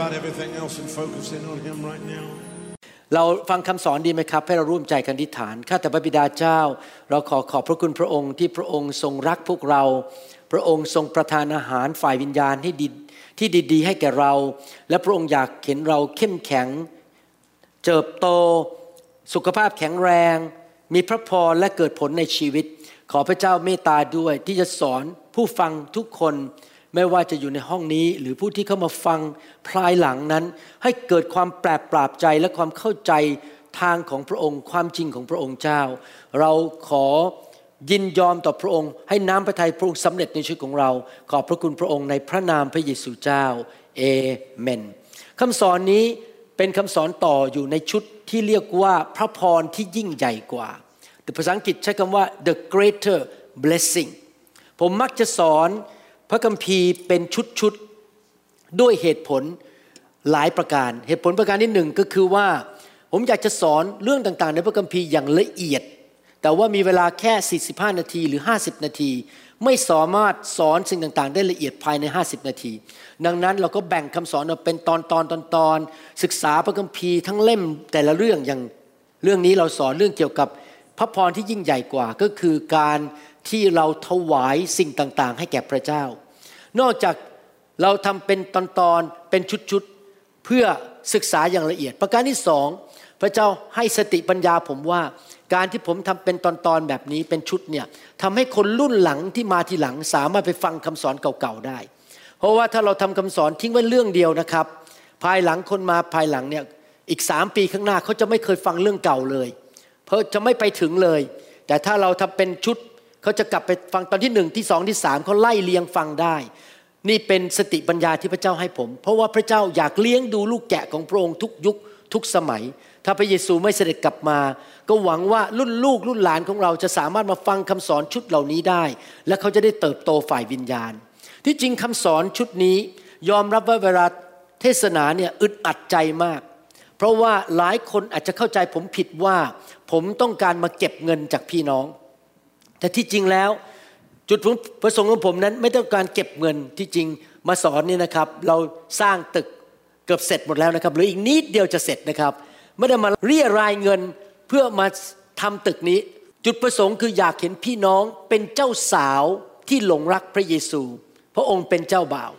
about everything else and focus in on Him right now. เราฟังคำสอนดีไหมครับ ให้เราร่วมใจกันอธิฐานข้าแต่พระบิดาเจ้า เราขอขอบพระคุณพระองค์ที่พระองค์ทรงรักพวกเรา พระองค์ทรงประทานอาหารฝ่ายวิญญาณให้ดีที่ดีๆ ให้แก่เรา และพระองค์อยากเห็นเราเข้มแข็งเจิบโต สุขภาพแข็งแรง มีพระพรและเกิดผลในชีวิต ขอพระเจ้าเมตตาด้วยที่จะสอนผู้ฟังทุกคน ไม่ว่าจะอยู่ในห้องนี้หรือผู้ที่เข้ามาฟังภายหลังนั้น ให้เกิดความแปลกปราบใจและความเข้าใจทางของพระองค์ ความจริงของพระองค์เจ้า เราขอยินยอมต่อพระองค์ ให้น้ำพระทัยพระองค์สำเร็จในชีวิตของเรา ขอบพระคุณพระองค์ในพระนามพระเยซูเจ้าเอเมนคำสอนนี้เป็นคำสอนต่ออยู่ในชุดที่เรียกว่าพระพรที่ยิ่งใหญ่กว่าแต่ภาษาอังกฤษใช้คำว่า the greater blessing ผมมักจะสอน พระคัมภีร์เป็นชุดๆด้วยเหตุผลหลายประการ เหตุผลประการที่หนึ่งก็คือว่า ผมอยากจะสอนเรื่องต่างๆ ในพระคัมภีร์อย่างละเอียด แต่ว่ามีเวลาแค่ 45 นาทีหรือ 50 นาที ไม่สามารถสอนสิ่งต่างๆ ได้ละเอียดภายใน 50 นาที ดังนั้นเราก็แบ่งคำสอนออกเป็นตอนตอนตอนตอนศึกษาพระคัมภีร์ทั้งเล่มแต่ละเรื่องอย่างเรื่องนี้เราสอนเรื่องเกี่ยวกับพระพรที่ยิ่งใหญ่กว่าก็คือการ ที่เราถวายสิ่งต่างๆ ให้แก่พระเจ้า นอกจากเราทำเป็นตอนๆเป็นชุดๆเพื่อศึกษาอย่างละเอียด ประการที่สองพระเจ้าให้สติปัญญาผมว่า การที่ผมทำเป็นตอนๆแบบนี้เป็นชุดเนี่ยทำให้คนรุ่นหลังที่มาทีหลังสามารถไปฟังคำสอนเก่าๆได้ เพราะว่าถ้าเราทำคำสอนทิ้งไว้เรื่องเดียวนะครับ ภายหลังคนมาภายหลังเนี่ยอีกสามปีข้างหน้าเขาจะไม่เคยฟังเรื่องเก่าเลย เพราะจะไม่ไปถึงเลย แต่ถ้าเราทำเป็นชุด เขาจะกลับไปฟังตอนที่หนึ่งที่สองที่สามเขาไล่เลียงฟังได้ นี่เป็นสติปัญญาที่พระเจ้าให้ผม เพราะว่าพระเจ้าอยากเลี้ยงดูลูกแกะของพระองค์ทุกยุคทุกสมัย ถ้าพระเยซูไม่เสด็จกลับมา ก็หวังว่ารุ่นลูกรุ่นหลานของเราจะสามารถมาฟังคำสอนชุดเหล่านี้ได้ และเขาจะได้เติบโตฝ่ายวิญญาณ ที่จริงคำสอนชุดนี้ ยอมรับว่าเวลาเทศนาเนี่ยอึดอัดใจมาก เพราะว่าหลายคนอาจจะเข้าใจผมผิดว่า ผมต้องการมาเก็บเงินจากพี่น้อง แต่ที่จริงแล้ว จุดประสงค์ของผมนั้น ไม่ต้องการเก็บเงินที่จริงมาสอนนี่นะครับ เราสร้างตึกเกือบเสร็จหมดแล้วนะครับหรืออีกนิดเดียวจะเสร็จนะครับไม่ได้มาเรียรายเงินเพื่อมาทำตึกนี้ จุดประสงค์คืออยากเห็นพี่น้องเป็นเจ้าสาวที่หลงรักพระเยซู พระองค์เป็นเจ้าบ่าว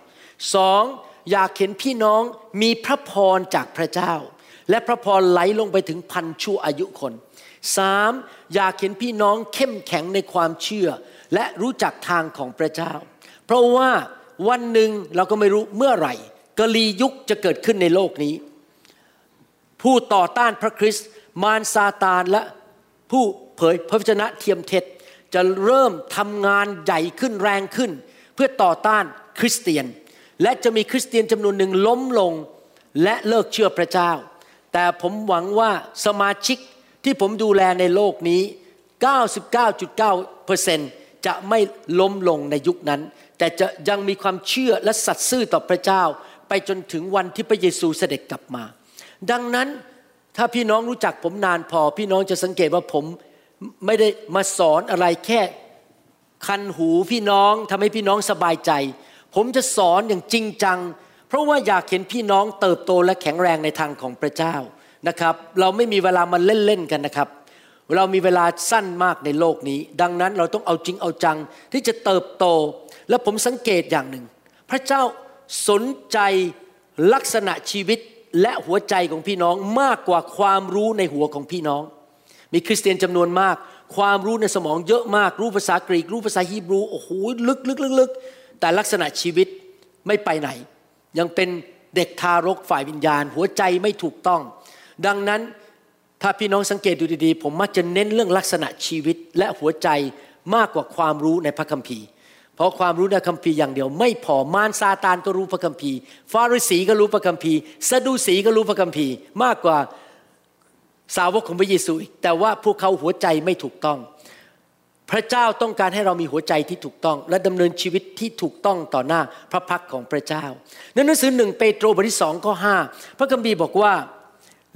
สองอยากเห็นพี่น้องมีพระพรจากพระเจ้า และพระพรไหลลงไปถึงพันชั่วอายุคน สามอยากเห็นพี่น้องเข้มแข็งในความเชื่อ และรู้จักทางของพระเจ้า เพราะว่าวันหนึ่งเราก็ไม่รู้เมื่อไหร่กลียุคจะเกิดขึ้นในโลกนี้ ผู้ต่อต้านพระคริสต์มารซาตานและผู้เผยพระวจนะเทียมเท็จ จะเริ่มทำงานใหญ่ขึ้นแรงขึ้น เพื่อต่อต้านคริสเตียน และจะมีคริสเตียนจำนวนหนึ่งล้มลงและเลิกเชื่อพระเจ้า แต่ผมหวังว่าสมาชิก ที่ผมดูแลในโลกนี้ 99.9%จะไม่ล้มลงในยุคนั้น แต่จะยังมีความเชื่อและสัตย์ซื่อต่อพระเจ้า ไปจนถึงวันที่พระเยซูเสด็จกลับมา ดังนั้นถ้าพี่น้องรู้จักผมนานพอ พี่น้องจะสังเกตว่าผมไม่ได้มาสอนอะไรแค่คันหูพี่น้องทำให้พี่น้องสบายใจ ผมจะสอนอย่างจริงจัง เพราะว่าอยากเห็นพี่น้องเติบโตและแข็งแรงในทางของพระเจ้า นะครับ เราไม่มีเวลามาเล่นๆกันนะครับ เรามีเวลาสั้นมากในโลกนี้ ดังนั้นเราต้องเอาจริงเอาจังที่จะเติบโต และผมสังเกตอย่างหนึ่ง พระเจ้าสนใจลักษณะชีวิตและหัวใจของพี่น้องมากกว่าความรู้ในหัวของพี่น้อง มีคริสเตียนจำนวนมาก ความรู้ในสมองเยอะมาก รู้ภาษากรีก รู้ภาษาฮีบรูโอ้โหลึกลึกลึกลึกแต่ลักษณะชีวิตไม่ไปไหน ยังเป็นเด็กทารกฝ่ายวิญญาณ หัวใจไม่ถูกต้อง ดังนั้นถ้าพี่น้องสังเกตดูดีๆ ผมมักจะเน้นเรื่องลักษณะชีวิตและหัวใจมากกว่าความรู้ในพระคัมภีร์ เพราะความรู้ในคัมภีร์อย่างเดียว ไม่พอมารซาตานก็รู้พระคัมภีร์ ฟาริสีก็รู้พระคัมภีร์ซาดูสีก็รู้พระคัมภีร์ มากกว่าสาวกของพระเยซูอีกแต่ว่าพวกเขาหัวใจไม่ถูกต้อง พระเจ้าต้องการให้เรามีหัวใจที่ถูกต้อง และดำเนินชีวิตที่ถูกต้องต่อหน้าพระพักของพระเจ้าในหนังสือหนึ่งเปโตรบทที่สองข้อห้าพระคัมภีร์บอกว่า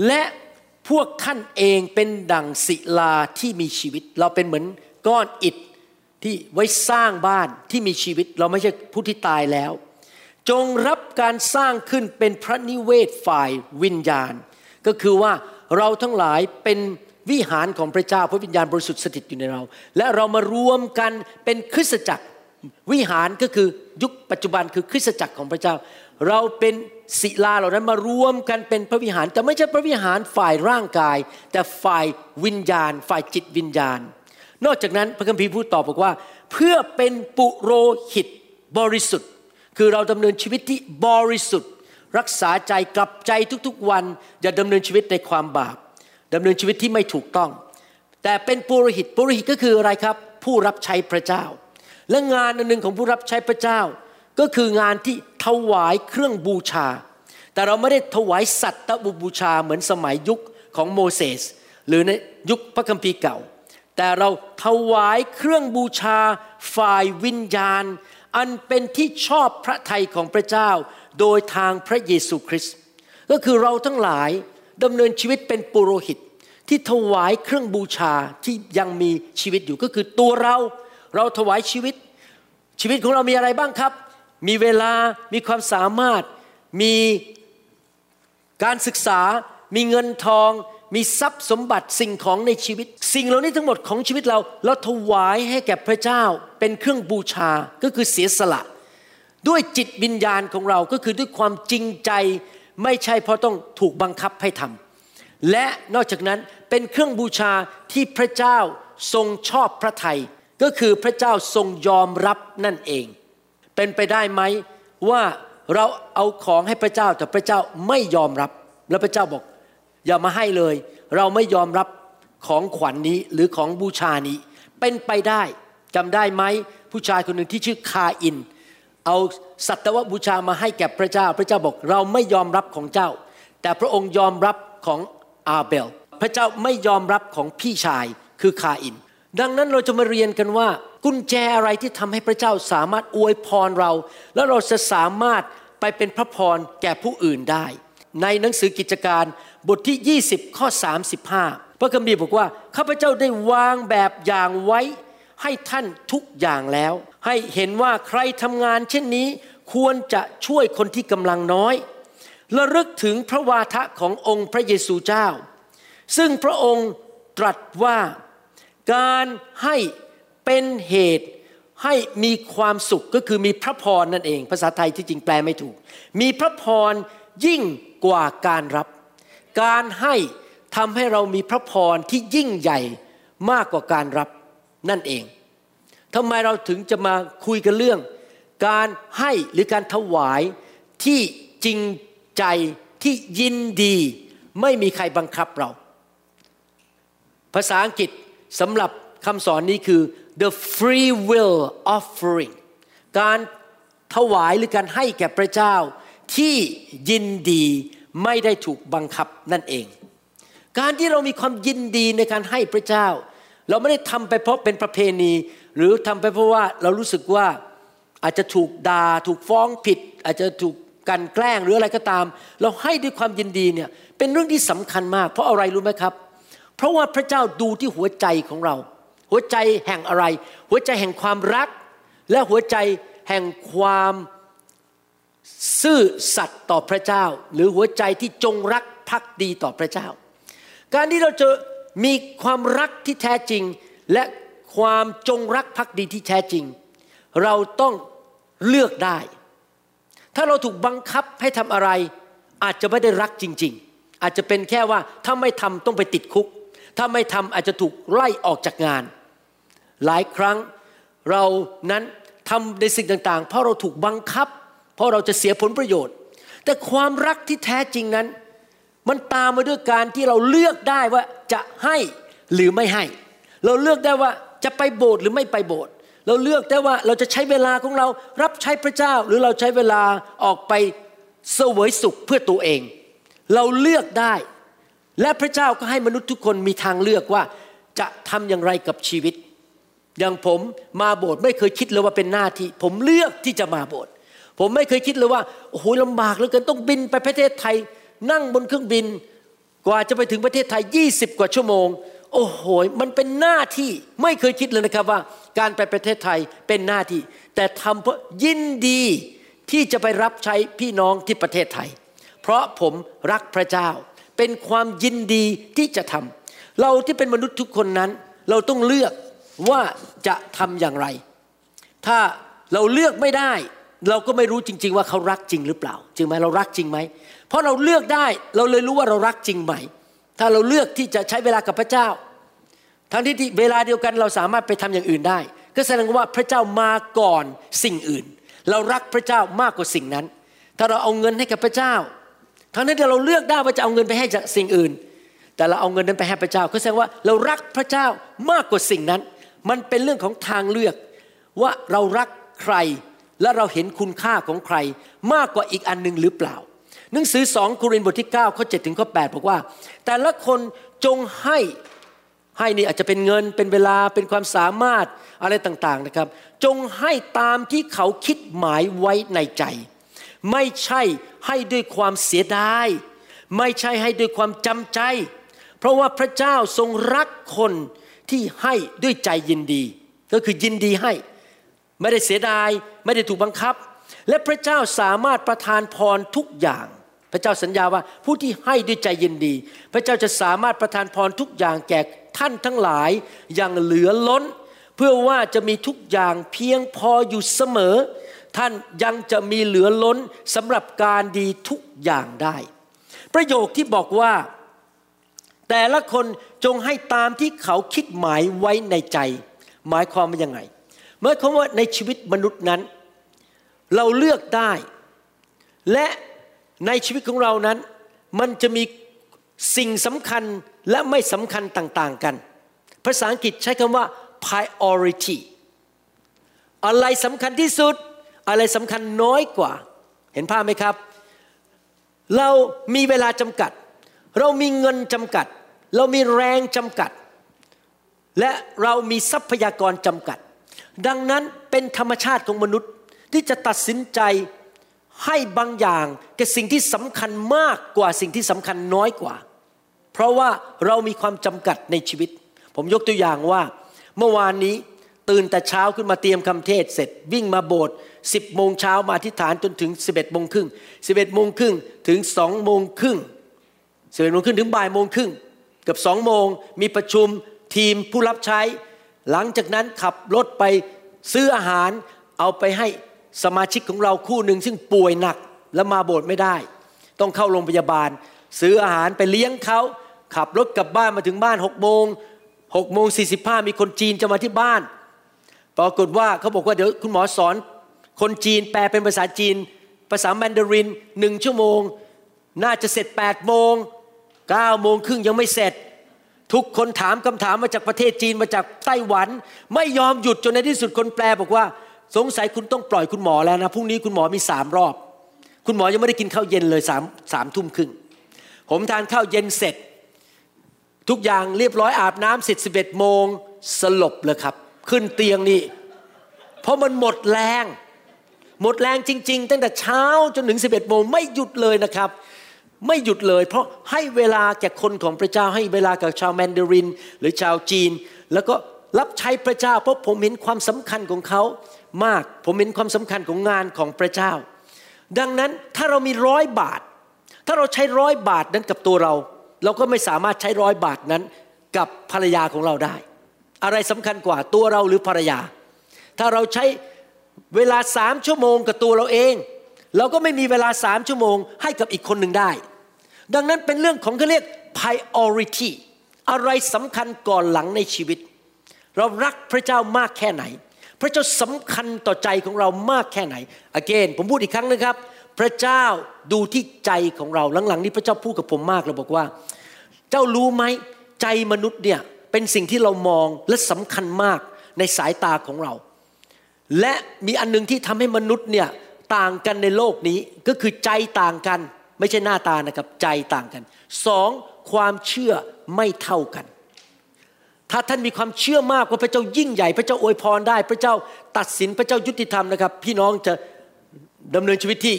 และพวกท่านเองเป็นดั่งศิลาที่มีชีวิต เราเป็นเหมือนก้อนอิฐที่ไว้สร้างบ้านที่มีชีวิต เราไม่ใช่ผู้ที่ตายแล้ว จงรับการสร้างขึ้นเป็นพระนิเวศฝ่ายวิญญาณ ก็คือว่าเราทั้งหลายเป็นวิหารของพระเจ้าพระวิญญาณบริสุทธิ์สถิตอยู่ในเรา และเรามารวมกันเป็นคริสตจักร วิหารก็คือยุคปัจจุบันคือคริสตจักรของพระเจ้า เราเป็น ศิลาเหล่านั้นมารวมกันเป็นพระวิหาร แต่ไม่ใช่พระวิหารฝ่ายร่างกาย แต่ฝ่ายวิญญาณ ฝ่ายจิตวิญญาณ นอกจากนั้นพระคัมภีร์พูดต่อบอกว่า เพื่อเป็นปุโรหิตบริสุทธิ์ คือเราดำเนินชีวิตที่บริสุทธิ์ รักษาใจกลับใจทุกๆวัน อย่าดำเนินชีวิตในความบาปดำเนินชีวิตที่ไม่ถูกต้อง แต่เป็นปุโรหิตปุโรหิตก็คืออะไรครับ ผู้รับใช้พระเจ้า และงานอันหนึ่งของผู้รับใช้พระเจ้า ก็คืองานที่ถวายเครื่องบูชา แต่เราไม่ได้ถวายสัตว์บุบูชาเหมือนสมัยยุคของโมเสสหรือในยุคพระคัมภีร์เก่า แต่เราถวายเครื่องบูชาฝ่ายวิญญาณ อันเป็นที่ชอบพระทัยของพระเจ้า โดยทางพระเยซูคริสต์ก็คือเราทั้งหลายดำเนินชีวิตเป็นปุโรหิต ที่ถวายเครื่องบูชาที่ยังมีชีวิตอยู่ก็คือตัวเรา เราถวายชีวิต ชีวิตของเรามีอะไรบ้างครับ มีเวลามีความสามารถ มีการศึกษา มีเงินทอง มีทรัพย์สมบัติสิ่งของในชีวิต สิ่งเหล่านี้ทั้งหมดของชีวิตเรา เราถวายให้แก่พระเจ้าเป็นเครื่องบูชาก็คือเสียสละ ด้วยจิตวิญญาณของเราก็คือด้วยความจริงใจไม่ใช่เพราะต้องถูกบังคับให้ทำและนอกจากนั้นเป็นเครื่องบูชาที่พระเจ้าทรงชอบพระทัยก็คือพระเจ้าทรงยอมรับนั่นเอง เป็นไปได้ไหมว่าเราเอาของให้พระเจ้าแต่พระเจ้าไม่ยอมรับ แล้วพระเจ้าบอก อย่ามาให้เลย เราไม่ยอมรับของขวัญนนี้หรือของบูชานี้ เป็นไปได้จำได้ไหมผู้ชายคนหนึ่งที่ชื่อคาอิน เอาสัตวบูชามาให้แก่พระเจ้า พระเจ้าบอกเราไม่ยอมรับของเจ้า แต่พระองค์ยอมรับของอาเบล พระเจ้าไม่ยอมรับของพี่ชายคือคาอิน ดังนั้นเราจะมาเรียนกันว่า กุญแจอะไรที่ทำให้พระเจ้าสามารถอวยพรเรา แล้วเราจะสามารถไปเป็นพระพรแก่ผู้อื่นได้ ในหนังสือกิจการบทที่ 20 ข้อ 35 พระคัมภีร์บอกว่าข้าพเจ้าได้วางแบบอย่างไว้ให้ท่านทุกอย่างแล้ว ให้เห็นว่าใครทำงานเช่นนี้ควรจะช่วยคนที่กำลังน้อยระลึกถึงพระวาทะขององค์พระเยซูเจ้า ซึ่งพระองค์ตรัสว่าการให้ เป็นเหตุให้มีความสุขก็คือมีพระพรนั่นเอง ภาษาไทยที่จริงแปลไม่ถูก มีพระพรยิ่งกว่าการรับ การให้ทำให้เรามีพระพรที่ยิ่งใหญ่มากกว่าการรับนั่นเองทำไมเราถึงจะมาคุยกันเรื่อง การให้หรือการถวายที่จริงใจที่ยินดี ไม่มีใครบังคับเรา ภาษาอังกฤษสำหรับคำสอนนี้คือ the free will offering การถวายหรือการให้แก่พระเจ้า ที่ยินดีไม่ได้ถูกบังคับนั่นเอง การที่เรามีความยินดีในการให้พระเจ้า เราไม่ได้ทำไปเพราะเป็นประเพณี หรือทำไปเพราะว่าเรารู้สึกว่าอาจจะถูกดา่าถูกฟ้องผิด อาจจะถูกกันแกล้งหรืออะไรก็ตาม เราให้ด้วยความยินดีเนี่ยเป็นเรื่องที่สำคัญมาก เพราะอะไรรู้ไหมครับ เพราะว่าพระเจ้าดูที่หัวใจของเรา หัวใจแห่งอะไร หัวใจแห่งความรัก และหัวใจแห่งความซื่อสัตย์ต่อพระเจ้า หรือหัวใจที่จงรักภักดีต่อพระเจ้า การที่เราจะมีความรักที่แท้จริง และความจงรักภักดีที่แท้จริง เราต้องเลือกได้ ถ้าเราถูกบังคับให้ทำอะไร อาจจะไม่ได้รักจริง ๆ อาจจะเป็นแค่ว่าถ้าไม่ทำต้องไปติดคุก ถ้าไม่ทำอาจจะถูกไล่ออกจากงาน หลายครั้งเรานั้นทำในสิ่งต่างๆ เพราะเราถูกบังคับ เพราะเราจะเสียผลประโยชน์ แต่ความรักที่แท้จริงนั้น มันตามมาด้วยการที่เราเลือกได้ว่าจะให้หรือไม่ให้ เราเลือกได้ว่าจะไปโบสถ์หรือไม่ไปโบสถ์เราเลือกได้ว่าเราจะใช้เวลาของเรารับใช้พระเจ้า หรือเราใช้เวลาออกไปเสวยสุขเพื่อตัวเอง เราเลือกได้ และพระเจ้าก็ให้มนุษย์ทุกคนมีทางเลือกว่าจะทำอย่างไรกับชีวิต อย่างผมมาโบสถ์ไม่เคยคิดเลยว่าเป็นหน้าที่ ผมเลือกที่จะมาโบสถ์ผมไม่เคยคิดเลยว่าโอ้โหลำบากเหลือเกินต้องบินไปประเทศไทย นั่งบนเครื่องบิน กว่าจะไปถึงประเทศไทย 20 กว่าชั่วโมง โอ้โหมันเป็นหน้าที่ไม่เคยคิดเลยนะครับว่า การไปประเทศไทยเป็นหน้าที่ แต่ทำเพราะยินดีที่จะไปรับใช้พี่น้องที่ประเทศไทย เพราะผมรักพระเจ้า เป็นความยินดีที่จะทำเราที่เป็นมนุษย์ทุกคนนั้น เราต้องเลือกว่าจะทำอย่างไร ถ้าเราเลือกไม่ได้ เราก็ไม่รู้จริง ๆ ว่าเขารักจริงหรือเปล่าจริงไหมเรารักจริงไหมเพราะเราเลือกได้เราเลยรู้ว่าเรารักจริงไหม ถ้าเราเลือกที่จะใช้เวลากับพระเจ้า ทั้งที่เวลาเดียวกันเราสามารถไปทำอย่างอื่นได้ ก็แสดงว่าพระเจ้ามาก่อนสิ่งอื่น เรารักพระเจ้ามากกว่าสิ่งนั้น ถ้าเราเอาเงินให้กับพระเจ้า ทั้งนั้นที่เราเลือกได้ว่าจะเอาเงินไปให้จากสิ่งอื่น แต่เราเอาเงินนั้นไปให้พระเจ้าก็แสดงว่าเรารักพระเจ้ามากกว่าสิ่งนั้น มันเป็นเรื่องของทางเลือก ว่าเรารักใครและเราเห็นคุณค่าของใครมากกว่าอีกอันหนึ่งหรือเปล่า หนังสือสองโครินธ์บทที่9ข้อ7ถึงข้อ8บอกว่า แต่ละคนจงให้ให้นี่อาจจะเป็นเงินเป็นเวลาเป็นความสามารถอะไรต่างๆนะครับ จงให้ตามที่เขาคิดหมายไว้ในใจ ไม่ใช่ให้ด้วยความเสียดาย ไม่ใช่ให้ด้วยความจำใจ เพราะว่าพระเจ้าทรงรักคนที่ให้ด้วยใจยินดี ก็คือยินดีให้ ไม่ได้เสียดาย ไม่ได้ถูกบังคับ และพระเจ้าสามารถประทานพรทุกอย่าง พระเจ้าสัญญาว่าผู้ที่ให้ด้วยใจยินดี พระเจ้าจะสามารถประทานพรทุกอย่างแก่ท่านทั้งหลายอย่างเหลือล้น เพื่อว่าจะมีทุกอย่างเพียงพออยู่เสมอ ท่านยังจะมีเหลือล้นสำหรับการดีทุกอย่างได้ ประโยคที่บอกว่า แต่ละคนจงให้ตามที่เขาคิดหมายไว้ในใจ หมายความว่ายังไงหมายความว่าในชีวิตมนุษย์นั้น เราเลือกได้ และในชีวิตของเรานั้น มันจะมีสิ่งสำคัญและไม่สำคัญต่างๆกัน ภาษาอังกฤษใช้คำว่า priority อะไรสำคัญที่สุด อะไรสำคัญน้อยกว่า เห็นภาพไหมครับ เรามีเวลาจำกัด เรามีเงินจำกัด เรามีแรงจำกัด และเรามีทรัพยากรจำกัด ดังนั้นเป็นธรรมชาติของมนุษย์ที่จะตัดสินใจให้บางอย่างแก่สิ่งที่สำคัญมากกว่าสิ่งที่สำคัญน้อยกว่า เพราะว่าเรามีความจำกัดในชีวิต ผมยกตัวอย่างว่า เมื่อวานนี้ ตื่นแต่เช้าขึ้นมาเตรียมคำเทศเสร็จ วิ่งมาโบสถ์สิบโมงเช้ามาที่ฐานจนถึงสิบเอ็ดโมงครึ่งสิบเอ็ดโมงครึ่งถึงสองโมงครึ่งสิบเอ็ดโมงครึ่งถึงบ่ายโมงครึ่งเกือบสองโมงมีประชุมทีมผู้รับใช้ หลังจากนั้นขับรถไปซื้ออาหารเอาไปให้สมาชิกของเราคู่หนึ่งซึ่งป่วยหนักแล้วมาโบสถ์ไม่ได้ ต้องเข้าโรงพยาบาล ซื้ออาหารไปเลี้ยงเขาขับรถกลับบ้านมาถึงบ้านหกโมงหกโมงสี่สิบห้ามีคนจีนจะมาที่บ้าน ปรากฏว่าเขาบอกว่าเดี๋ยวคุณหมอสอน คนจีนแปลเป็นภาษาจีน ภาษาแมนดารินหนึ่งชั่วโมง น่าจะเสร็จ8ปดโมงเก้าโมงครึ่งยังไม่เสร็จ ทุกคนถามคำถามมาจากประเทศจีนมาจากไต้หวัน ไม่ยอมหยุดจนในที่สุดคนแปลบอกว่า สงสัยคุณต้องปล่อยคุณหมอแล้วนะพรุ่งนี้คุณหมอมีสามรอบ คุณหมอยังไม่ได้กินข้าวเย็นเลยสามสามทุ่มครึ่งผมทานข้าวเย็นเสร็จ ทุกอย่างเรียบร้อยอาบน้ำเสร็จสิบเอ็ดโมงสลบเลยครับ ขึ้นเตียงนี่ เพราะมันหมดแรง หมดแรงจริง ๆ ตั้งแต่เช้าจนถึงสิบเอ็ดโมงไม่หยุดเลยนะครับ ไม่หยุดเลย เพราะให้เวลาแก่คนของพระเจ้าให้เวลากับชาวแมนดาริน หรือชาวจีน แล้วก็รับใช้พระเจ้า เพราะผมเห็นความสำคัญของเขามาก ผมเห็นความสำคัญของงานของพระเจ้า ดังนั้นถ้าเรามีร้อยบาท ถ้าเราใช้ร้อยบาทนั้นกับตัวเรา เราก็ไม่สามารถใช้ร้อยบาทนั้นกับภรรยาของเราได้ อะไรสำคัญกว่าตัวเราหรือภรรยา ถ้าเราใช้เวลาสามชั่วโมงกับตัวเราเอง เราก็ไม่มีเวลาสามชั่วโมงให้กับอีกคนหนึ่งได้ ดังนั้นเป็นเรื่องของเขาเรียก priority อะไรสำคัญก่อนหลังในชีวิต เรารักพระเจ้ามากแค่ไหน พระเจ้าสำคัญต่อใจของเรามากแค่ไหน again ผมพูดอีกครั้งนะครับ พระเจ้าดูที่ใจของเราหลังๆนี้พระเจ้าพูดกับผมมากเลยบอกว่า เจ้ารู้ไหมใจมนุษย์เนี่ย เป็นสิ่งที่เรามองและสำคัญมากในสายตาของเรา และมีอันนึงที่ทำให้มนุษย์เนี่ยต่างกันในโลกนี้ก็คือใจต่างกัน ไม่ใช่หน้าตานะครับใจต่างกันสองความเชื่อไม่เท่ากัน ถ้าท่านมีความเชื่อมากว่าพระเจ้ายิ่งใหญ่ พระเจ้าอวยพรได้ พระเจ้าตัดสินพระเจ้ายุติธรรมนะครับ พี่น้องจะดำเนินชีวิตที่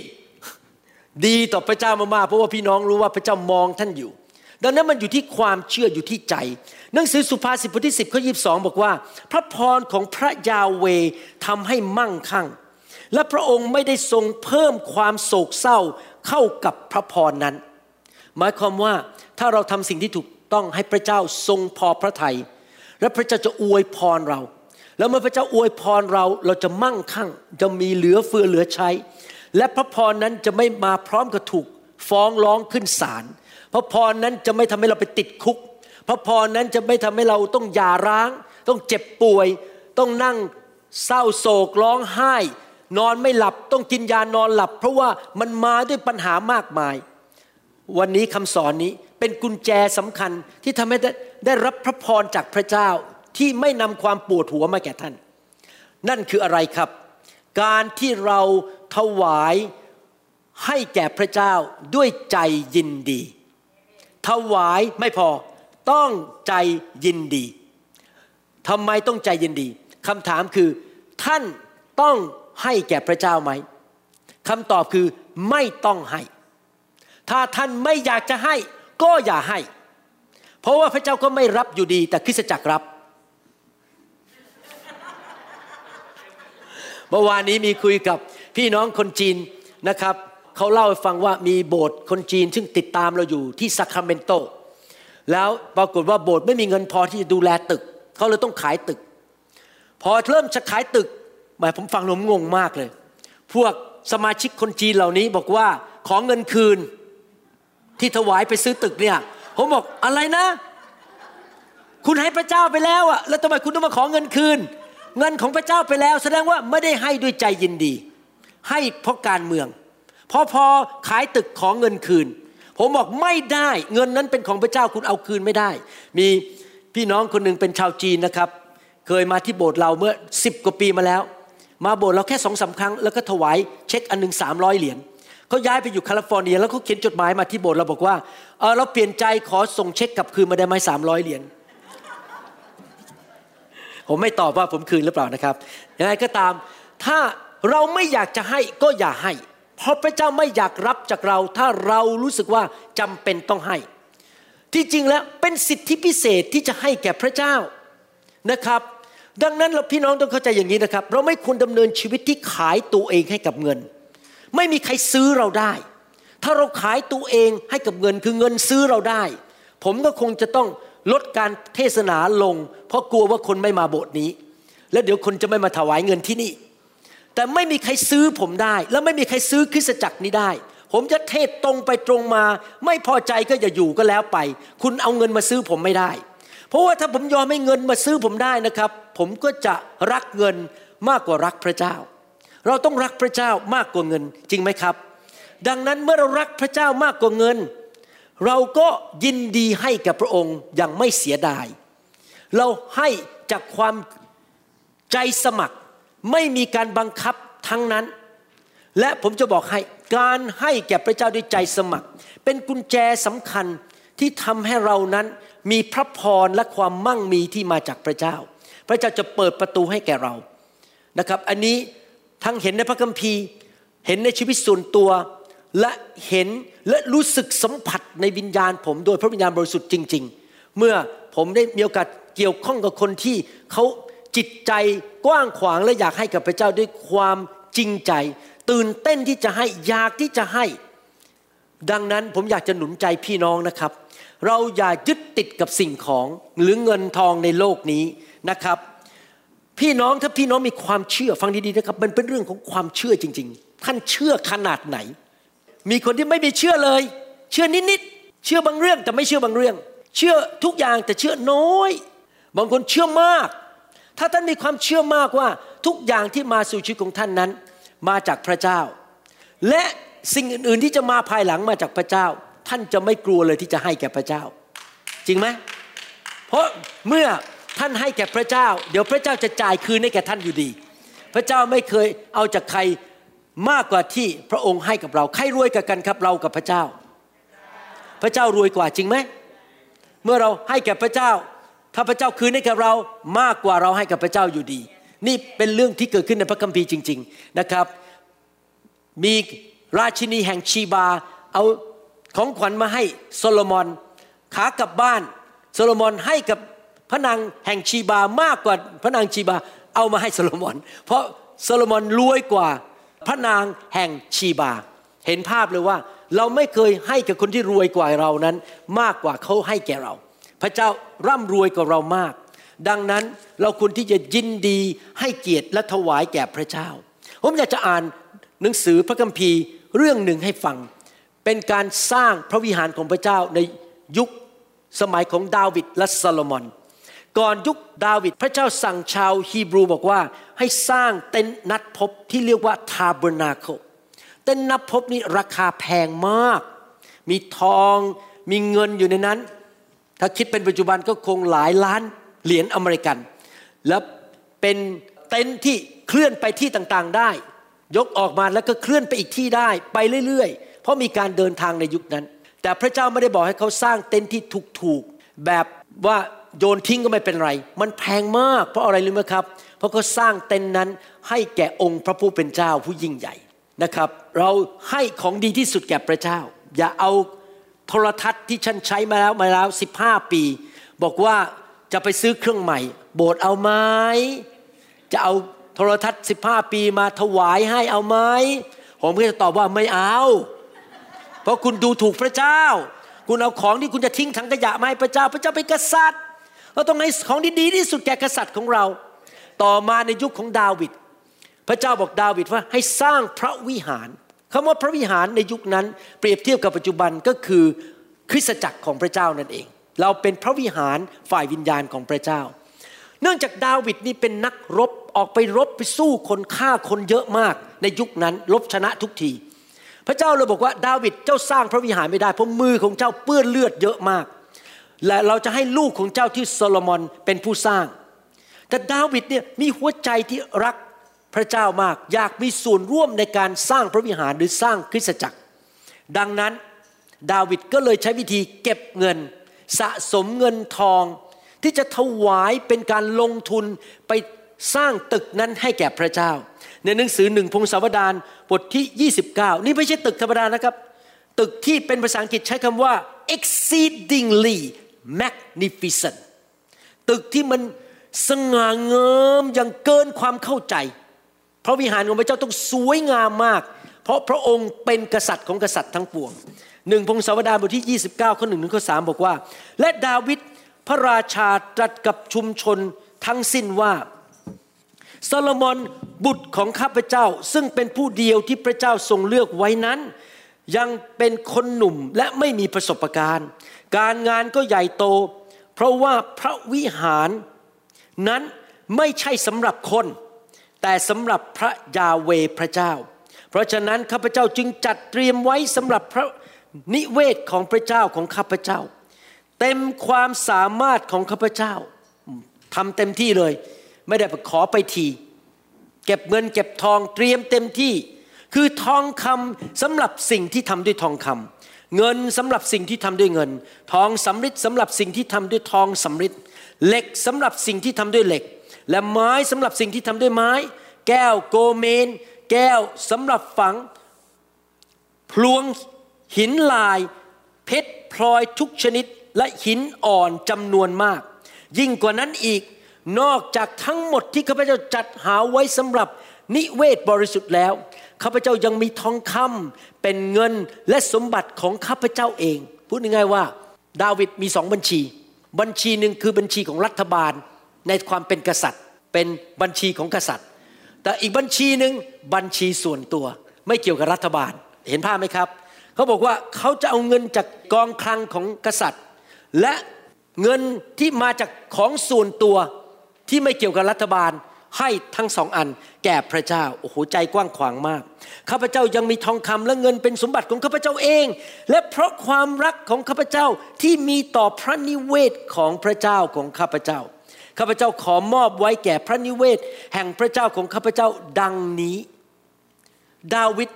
ดีต่อพระเจ้ามากๆเพราะว่าพี่น้องรู้ว่าพระเจ้ามองท่านอยู่ ดังนั้นมันอยู่ที่ความเชื่ออยู่ที่ใจ หนังสือสุภาษิตบทที่ 10ข้อยีบอกว่า พระพรของพระยาเวทำให้มั่งคั่ง และพระองค์ไม่ได้ทรงเพิ่มความโศกเศร้าเข้ากับพระพรนั้น หมายความว่าถ้าเราทำสิ่งที่ถูกต้องให้พระเจ้าทรงพอพระทยัยและพระเจ้าจะอวยพรเรา แล้วเมื่อพระเจ้าอวยพรเราเราจะมั่งคั่ง จะมีเหลือเฟือเหลือใช้ และพระพรนั้นจะไม่มาพร้อมกับถูกฟ้องร้องขึ้นศาลพระพรนั้นจะไม่ทำให้เราไปติดคุก พระพรนั้นจะไม่ทำให้เราต้องหย่าร้าง ต้องเจ็บป่วย ต้องนั่งเศร้าโศกร้องไห้ นอนไม่หลับต้องกินยานอนหลับ เพราะว่ามันมาด้วยปัญหามากมาย วันนี้คำสอนนี้เป็นกุญแจสำคัญที่ทำให้ได้รับพระพรจากพระเจ้าที่ไม่นำความปวดหัวมาแก่ท่าน นั่นคืออะไรครับ การที่เราถวายให้แก่พระเจ้าด้วยใจยินดี ถวายไม่พอ ต้องใจยินดีทำไมต้องใจยินดีคำถามคือ ท่านต้องให้แก่พระเจ้าไหมคำตอบคือไม่ต้องให้ ถ้าท่านไม่อยากจะให้ก็อย่าให้ เพราะว่าพระเจ้าก็ไม่รับอยู่ดี แต่คริสตจักรรับเมื่อวานนี้มีคุยกับพี่น้องคนจีนนะครับเขาเล่าให้ฟังว่ามีโบสถ์คนจีนซึ่งติดตามเราอยู่ที่ซัคราเมนโต แล้วปรากฏว่าโบสถ์ไม่มีเงินพอที่จะดูแลตึก เขาเลยต้องขายตึก พอเริ่มจะขายตึกหมายผมฟังผมงงมากเลย พวกสมาชิกคนจีนเหล่านี้บอกว่าขอเงินคืนที่ถวายไปซื้อตึกเนี่ย ผมบอกอะไรนะ คุณให้พระเจ้าไปแล้วอะแล้วทำไมคุณต้องมาขอเงินคืน เงินของพระเจ้าไปแล้ว แสดงว่าไม่ได้ให้ด้วยใจยินดี ให้เพราะการเมืองพอพอขายตึกของเงินคืน ผมบอกไม่ได้เงินนั้นเป็นของพระเจ้าคุณเอาคืนไม่ได้ มีพี่น้องคนหนึ่งเป็นชาวจีนนะครับ เคยมาที่โบสถ์เราเมื่อสิบกว่าปีมาแล้ว มาโบสถ์เราแค่สองสามครั้งแล้วก็ถวายเช็คอันหนึ่งสามร้อยเหรียญเขาย้ายไปอยู่แคลิฟอร์เนีย แล้วเขาเขียนจดหมายมาที่โบสถ์เราบอกว่าเออเราเปลี่ยนใจขอส่งเช็คกลับคืนมาได้ไหมสามร้อยเหรียญผมไม่ตอบว่าผมคืนหรือเปล่านะครับยังไงก็ตาม ถ้าเราไม่อยากจะให้ก็อย่าให้ เพราะพระเจ้าไม่อยากรับจากเรา ถ้าเรารู้สึกว่าจำเป็นต้องให้ ที่จริงแล้วเป็นสิทธิพิเศษที่จะให้แก่พระเจ้านะครับ ดังนั้นเราพี่น้องต้องเข้าใจอย่างนี้นะครับ เราไม่ควรดำเนินชีวิตที่ขายตัวเองให้กับเงิน ไม่มีใครซื้อเราได้ ถ้าเราขายตัวเองให้กับเงินคือเงินซื้อเราได้ ผมก็คงจะต้องลดการเทศนาลง เพราะกลัวว่าคนไม่มาโบสถ์นี้ แล้วเดี๋ยวคนจะไม่มาถวายเงินที่นี่ แต่ไม่มีใครซื้อผมได้ แล้วไม่มีใครซื้อคริสตจักรนี้ได้ ผมจะเทศตรงไปตรงมา ไม่พอใจก็อย่าอยู่ก็แล้วไป คุณเอาเงินมาซื้อผมไม่ได้ เพราะว่าถ้าผมยอมให้เงินมาซื้อผมได้นะครับ ผมก็จะรักเงินมากกว่ารักพระเจ้า เราต้องรักพระเจ้ามากกว่าเงินจริงไหมครับ ดังนั้นเมื่อเรารักพระเจ้ามากกว่าเงิน เราก็ยินดีให้กับพระองค์อย่างไม่เสียดาย เราให้จากความใจสมัคร ไม่มีการบังคับทั้งนั้น และผมจะบอกให้การให้แก่พระเจ้าด้วยใจสมัคร เป็นกุญแจสำคัญที่ทำให้เรานั้นมีพระพรและความมั่งมีที่มาจากพระเจ้า พระเจ้าจะเปิดประตูให้แก่เรานะครับ อันนี้ทั้งเห็นในพระคัมภีร์ เห็นในชีวิตส่วนตัว และเห็นและรู้สึกสัมผัสในวิญญาณผมโดยพระวิญญาณบริสุทธิ์จริง ๆ เมื่อผมได้มีโอกาสเกี่ยวข้องกับคนที่เขา จิตใจกว้างขวางและอยากให้กับพระเจ้าด้วยความจริงใจ ตื่นเต้นที่จะให้อยากที่จะให้ ดังนั้นผมอยากจะหนุนใจพี่น้องนะครับ เราอย่ายึดติดกับสิ่งของหรือเงินทองในโลกนี้นะครับ พี่น้องถ้าพี่น้องมีความเชื่อฟังดีๆนะครับ มันเป็นเรื่องของความเชื่อจริง ๆ ท่านเชื่อขนาดไหน มีคนที่ไม่มีเชื่อเลย เชื่อนิดๆเชื่อบางเรื่องแต่ไม่เชื่อบางเรื่อง เชื่อทุกอย่างแต่เชื่อน้อย บางคนเชื่อมาก ถ้าท่านมีความเชื่อมากว่าทุกอย่างที่มาสู่ชีวิตของท่านนั้น มาจากพระเจ้า และสิ่งอื่นๆที่จะมาภายหลังมาจากพระเจ้า ท่านจะไม่กลัวเลยที่จะให้แก่พระเจ้า จริงไหมเพราะเมื่อท่านให้แก่พระเจ้า เดี๋ยวพระเจ้าจะจ่ายคืนให้แก่ท่านอยู่ดี พระเจ้าไม่เคยเอาจากใครมากกว่าที่พระองค์ให้กับเรา ใครรวยกับกันครับเรากับพระเจ้า พระเจ้ารวยกว่าจริงไหม เมื่อเราให้แก่พระเจ้า ถ้าพระเจ้าคืนให้กับเรามากกว่าเราให้กับพระเจ้าอยู่ดี นี่เป็นเรื่องที่เกิดขึ้นในพระคัมภีร์จริง ๆนะครับ มีราชินีแห่งชีบา เอาของขวัญมาให้โซโลมอนขากลับบ้าน โซโลมอนให้กับพระนางแห่งชีบามากกว่าพระนางชีบาเอามาให้โซโลมอน เพราะโซโลมอนรวยกว่าพระนางแห่งชีบา เห็นภาพเลยว่า เราไม่เคยให้กับคนที่รวยกว่าเรานั้น มากกว่าเขาให้แก่เรา พระเจ้าร่ำรวยกว่าเรามาก ดังนั้นเราควรที่จะยินดีให้เกียรติและถวายแก่พระเจ้า ผมอยากจะอ่านหนังสือพระคัมภีร์เรื่องหนึ่งให้ฟัง เป็นการสร้างพระวิหารของพระเจ้าในยุคสมัยของดาวิดและซาโลมอน ก่อนยุคดาวิดพระเจ้าสั่งชาวฮีบรูบอกว่าให้สร้างเต็นท์นัดพบที่เรียกว่า Tabernacle เต็นท์นัดพบนี้ราคาแพงมาก มีทองมีเงินอยู่ในนั้น ถ้าคิดเป็นปัจจุบันก็คงหลายล้านเหรียญอเมริกัน แล้วเป็นเต็นท์ที่เคลื่อนไปที่ต่างๆได้ ยกออกมาแล้วก็เคลื่อนไปอีกที่ได้ไปเรื่อยๆ เพราะมีการเดินทางในยุคนั้น แต่พระเจ้าไม่ได้บอกให้เขาสร้างเต็นท์ที่ถูกๆแบบว่าโยนทิ้งก็ไม่เป็นไร มันแพงมาก เพราะอะไรรู้ไหมครับ เพราะเขาสร้างเต็นท์นั้นให้แก่องค์พระผู้เป็นเจ้าผู้ยิ่งใหญ่นะครับ เราให้ของดีที่สุดแก่พระเจ้า อย่าเอา โทรทัศน์ที่ฉันใช้มาแล้วมาแล้ว 15 ปี บอกว่าจะไปซื้อเครื่องใหม่ โบสถ์เอาไหมจะเอาโทรทัศน์ 15 ปีมาถวายให้เอาไหมผมก็จะตอบว่าไม่เอา เพราะคุณดูถูกพระเจ้า คุณเอาของที่คุณจะทิ้งถังขยะมาให้พระเจ้า พระเจ้าเป็นกษัตริย์เราต้องให้ของที่ดีที่สุดแก่กษัตริย์ของเรา ต่อมาในยุคของดาวิดพระเจ้าบอกดาวิดว่าให้สร้างพระวิหาร คำว่าพระวิหารในยุคนั้นเปรียบเทียบกับปัจจุบันก็คือคริสตจักรของพระเจ้านั่นเอง เราเป็นพระวิหารฝ่ายวิญญาณของพระเจ้า เนื่องจากดาวิดนี่เป็นนักรบออกไปรบไปสู้คนฆ่าคนเยอะมาก ในยุคนั้นรบชนะทุกที พระเจ้าเลยบอกว่าดาวิดเจ้าสร้างพระวิหารไม่ได้เพราะมือของเจ้าเปื้อนเลือดเยอะมาก และเราจะให้ลูกของเจ้าที่โซโลมอนเป็นผู้สร้าง แต่ดาวิดเนี่ยมีหัวใจที่รัก พระเจ้ามากอยากมีส่วนร่วมในการสร้างพระวิหารหรือสร้างคริสตจักร ดังนั้นดาวิดก็เลยใช้วิธีเก็บเงิน สะสมเงินทอง ที่จะถวายเป็นการลงทุนไปสร้างตึกนั้นให้แก่พระเจ้า ในหนังสือหนึ่งพงศาวดารบทที่ 29 นี่ไม่ใช่ตึกธรรมดานะครับ ตึกที่เป็นภาษาอังกฤษใช้คำว่า exceedingly magnificent ตึกที่มันสง่างามอย่างเกินความเข้าใจ พระวิหารของพระเจ้าต้องสวยงามมาก เพราะพระองค์เป็นกษัตริย์ของกษัตริย์ทั้งปวงหนึ่งพงศาวดารบทที่ 29ข้อหนึ่งถึงข้อสบอกว่า และดาวิดพระราชาตรัสกับชุมชนทั้งสิ้นว่าโซโลมอนบุตรของข้าพเจ้า ซึ่งเป็นผู้เดียวที่พระเจ้าทรงเลือกไว้นั้น ยังเป็นคนหนุ่มและไม่มีประสบการณ์ การงานก็ใหญ่โต เพราะว่าพระวิหารนั้นไม่ใช่สำหรับคน แต่สำหรับพระยาเวพระเจ้า เพราะฉะนั้นข้าพเจ้าจึงจัดเตรียมไว้สำหรับพระนิเวศของพระเจ้าของข้าพเจ้า เต็มความสามารถของข้าพเจ้าทำเต็มที่เลย ไม่ได้ขอไปทีเก็บเงินเก็บทองเตรียมเต็มที่ คือทองคำสำหรับสิ่งที่ทำด้วยทองคำเงินสำหรับสิ่งที่ทำด้วยเงิน ทองสำริดสำหรับสิ่งที่ทำด้วยทองสำริดเหล็กสำหรับสิ่งที่ทำด้วยเหล็ก และไม้สำหรับสิ่งที่ทำด้วยไม้ แก้วโกเมน แก้วสำหรับฝัง พลวงหินลาย เพชรพลอยทุกชนิดและหินอ่อนจำนวนมาก ยิ่งกว่านั้นอีกนอกจากทั้งหมดที่ข้าพเจ้าจัดหาไว้สำหรับนิเวศบริสุทธิ์แล้วข้าพเจ้ายังมีทองคำเป็นเงินและสมบัติของข้าพเจ้าเอง พูดง่ายๆว่า ดาวิดมีสองบัญชี บัญชีหนึ่งคือบัญชีของรัฐบาล ในความเป็นกษัตริย์ เป็นบัญชีของกษัตริย์ แต่อีกบัญชีหนึ่งบัญชีส่วนตัว ไม่เกี่ยวกับรัฐบาลเห็นภาพไหมครับ เขาบอกว่าเขาจะเอาเงินจากกองคลังของกษัตริย์ และเงินที่มาจากของส่วนตัวที่ไม่เกี่ยวกับรัฐบาลให้ทั้งสองอันแก่พระเจ้าโอ้โหใจกว้างขวางมากข้าพเจ้ายังมีทองคำและเงินเป็นสมบัติของข้าพเจ้าเอง และเพราะความรักของข้าพเจ้าที่มีต่อพระนิเวศของพระเจ้าของข้าพเจ้า ข้าพเจ้าขอมอบไว้แก่พระนิเวศ แห่งพระเจ้าของข้าพเจ้าดังนี้ ดาวิด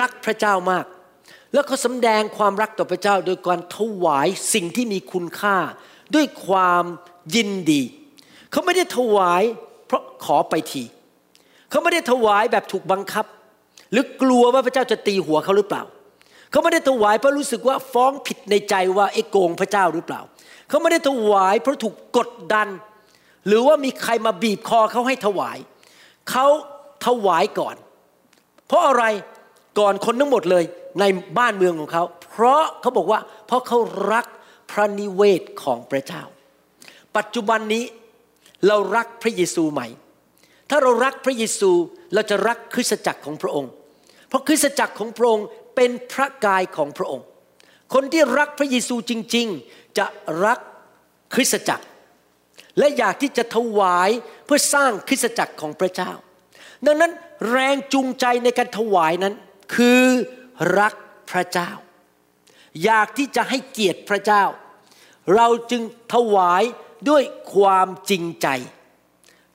รักพระเจ้ามาก แล้วเขาสำแดงความรักต่อพระเจ้า โดยการถวายสิ่งที่มีคุณค่า ด้วยความยินดี เขาไม่ได้ถวายเพราะขอไปทีเขาไม่ได้ถวายแบบถูกบังคับ หรือกลัวว่าพระเจ้าจะตีหัวเขาหรือเปล่า เขาไม่ได้ถวายเพราะรู้สึกว่าฟ้องผิดในใจว่าไอ้โกงพระเจ้าหรือเปล่า เขาไม่ได้ถวายเพราะถูกกดดัน หรือว่ามีใครมาบีบคอเขาให้ถวาย เขาถวายก่อน เพราะอะไรก่อนคนทั้งหมดเลยในบ้านเมืองของเขา เพราะเขาบอกว่า เพราะเขารักพระนิเวศของพระเจ้า ปัจจุบันนี้เรารักพระเยซูไหม่ ถ้าเรารักพระเยซูเราจะรักคริสตจักรของพระองค์ เพราะคริสตจักรของพระองค์เป็นพระกายของพระองค์ คนที่รักพระเยซูจริงๆ จะรักคริสตจักร และอยากที่จะถวายเพื่อสร้างคริสตจักรของพระเจ้า ดังนั้นแรงจูงใจในการถวายนั้น คือรักพระเจ้า อยากที่จะให้เกียรติพระเจ้า เราจึงถวายด้วยความจริงใจ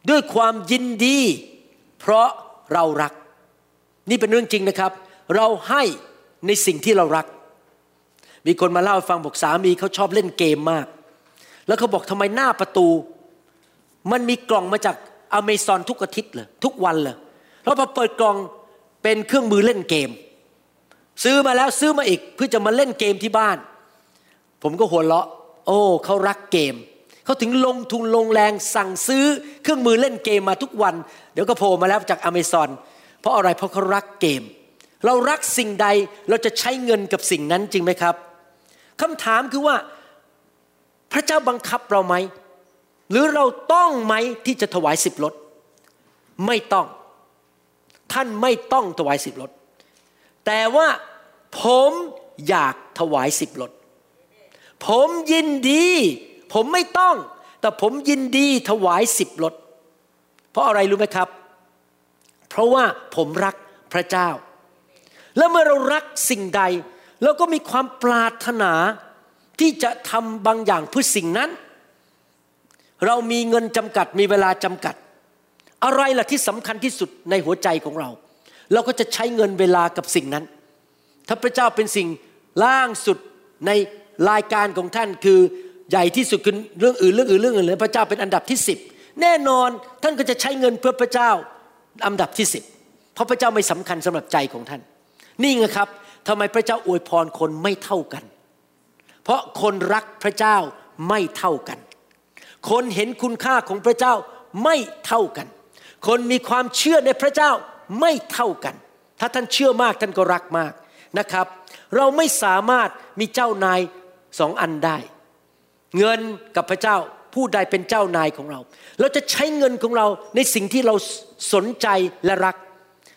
ด้วยความยินดี เพราะเรารัก นี่เป็นเรื่องจริงนะครับ เราให้ในสิ่งที่เรารัก มีคนมาเล่าฟังบอกสามีเขาชอบเล่นเกมมาก แล้วเขาบอกทำไมหน้าประตู มันมีกล่องมาจากอเมซอนทุกอาทิตย์เลยทุกวันเลยแล้วพอเปิดกล่องเป็นเครื่องมือเล่นเกม ซื้อมาแล้วซื้อมาอีกเพื่อจะมาเล่นเกมที่บ้าน ผมก็หัวเราะ โอ้เขารักเกมเขาถึงลงทุนลงแรงสั่งซื้อเครื่องมือเล่นเกมมาทุกวัน เดี๋ยวก็โผล่มาแล้วจากอเมซอนเพราะอะไรเพราะเขารักเกม เรารักสิ่งใดเราจะใช้เงินกับสิ่งนั้นจริงไหมครับ คำถามคือว่าพระเจ้าบังคับเราไหม หรือเราต้องไหมที่จะถวายสิบรถไม่ต้อง ท่านไม่ต้องถวายสิบรถแต่ว่าผมอยากถวายสิบรถผมยินดี ผมไม่ต้อง แต่ผมยินดีถวายสิบรถเพราะอะไรรู้ไหมครับ เพราะว่าผมรักพระเจ้า แล้วเมื่อเรารักสิ่งใด เราก็มีความปรารถนาที่จะทำบางอย่างเพื่อสิ่งนั้น เรามีเงินจำกัดมีเวลาจำกัด อะไรล่ะที่สำคัญที่สุดในหัวใจของเรา เราก็จะใช้เงินเวลากับสิ่งนั้น ถ้าพระเจ้าเป็นสิ่งล่างสุดในรายการของท่านคือใหญ่ที่สุดคือเรื่องอื่นเรื่องอื่นเรื่องอื่นเลยพระเจ้าเป็นอันดับที่สิบแน่นอนท่านก็จะใช้เงินเพื่อพระเจ้าอันดับที่สิบเพราะพระเจ้าไม่สำคัญสำหรับใจของท่าน นี่ไงครับ ทำไมพระเจ้าอวยพรคนไม่เท่ากัน เพราะคนรักพระเจ้าไม่เท่ากัน คนเห็นคุณค่าของพระเจ้าไม่เท่ากัน คนมีความเชื่อในพระเจ้าไม่เท่ากัน ถ้าท่านเชื่อมากท่านก็รักมากนะครับ เราไม่สามารถมีเจ้านายสองอันได้ เงินกับพระเจ้าผู้ใดเป็นเจ้านายของเรา เราจะใช้เงินของเราในสิ่งที่เราสนใจและรัก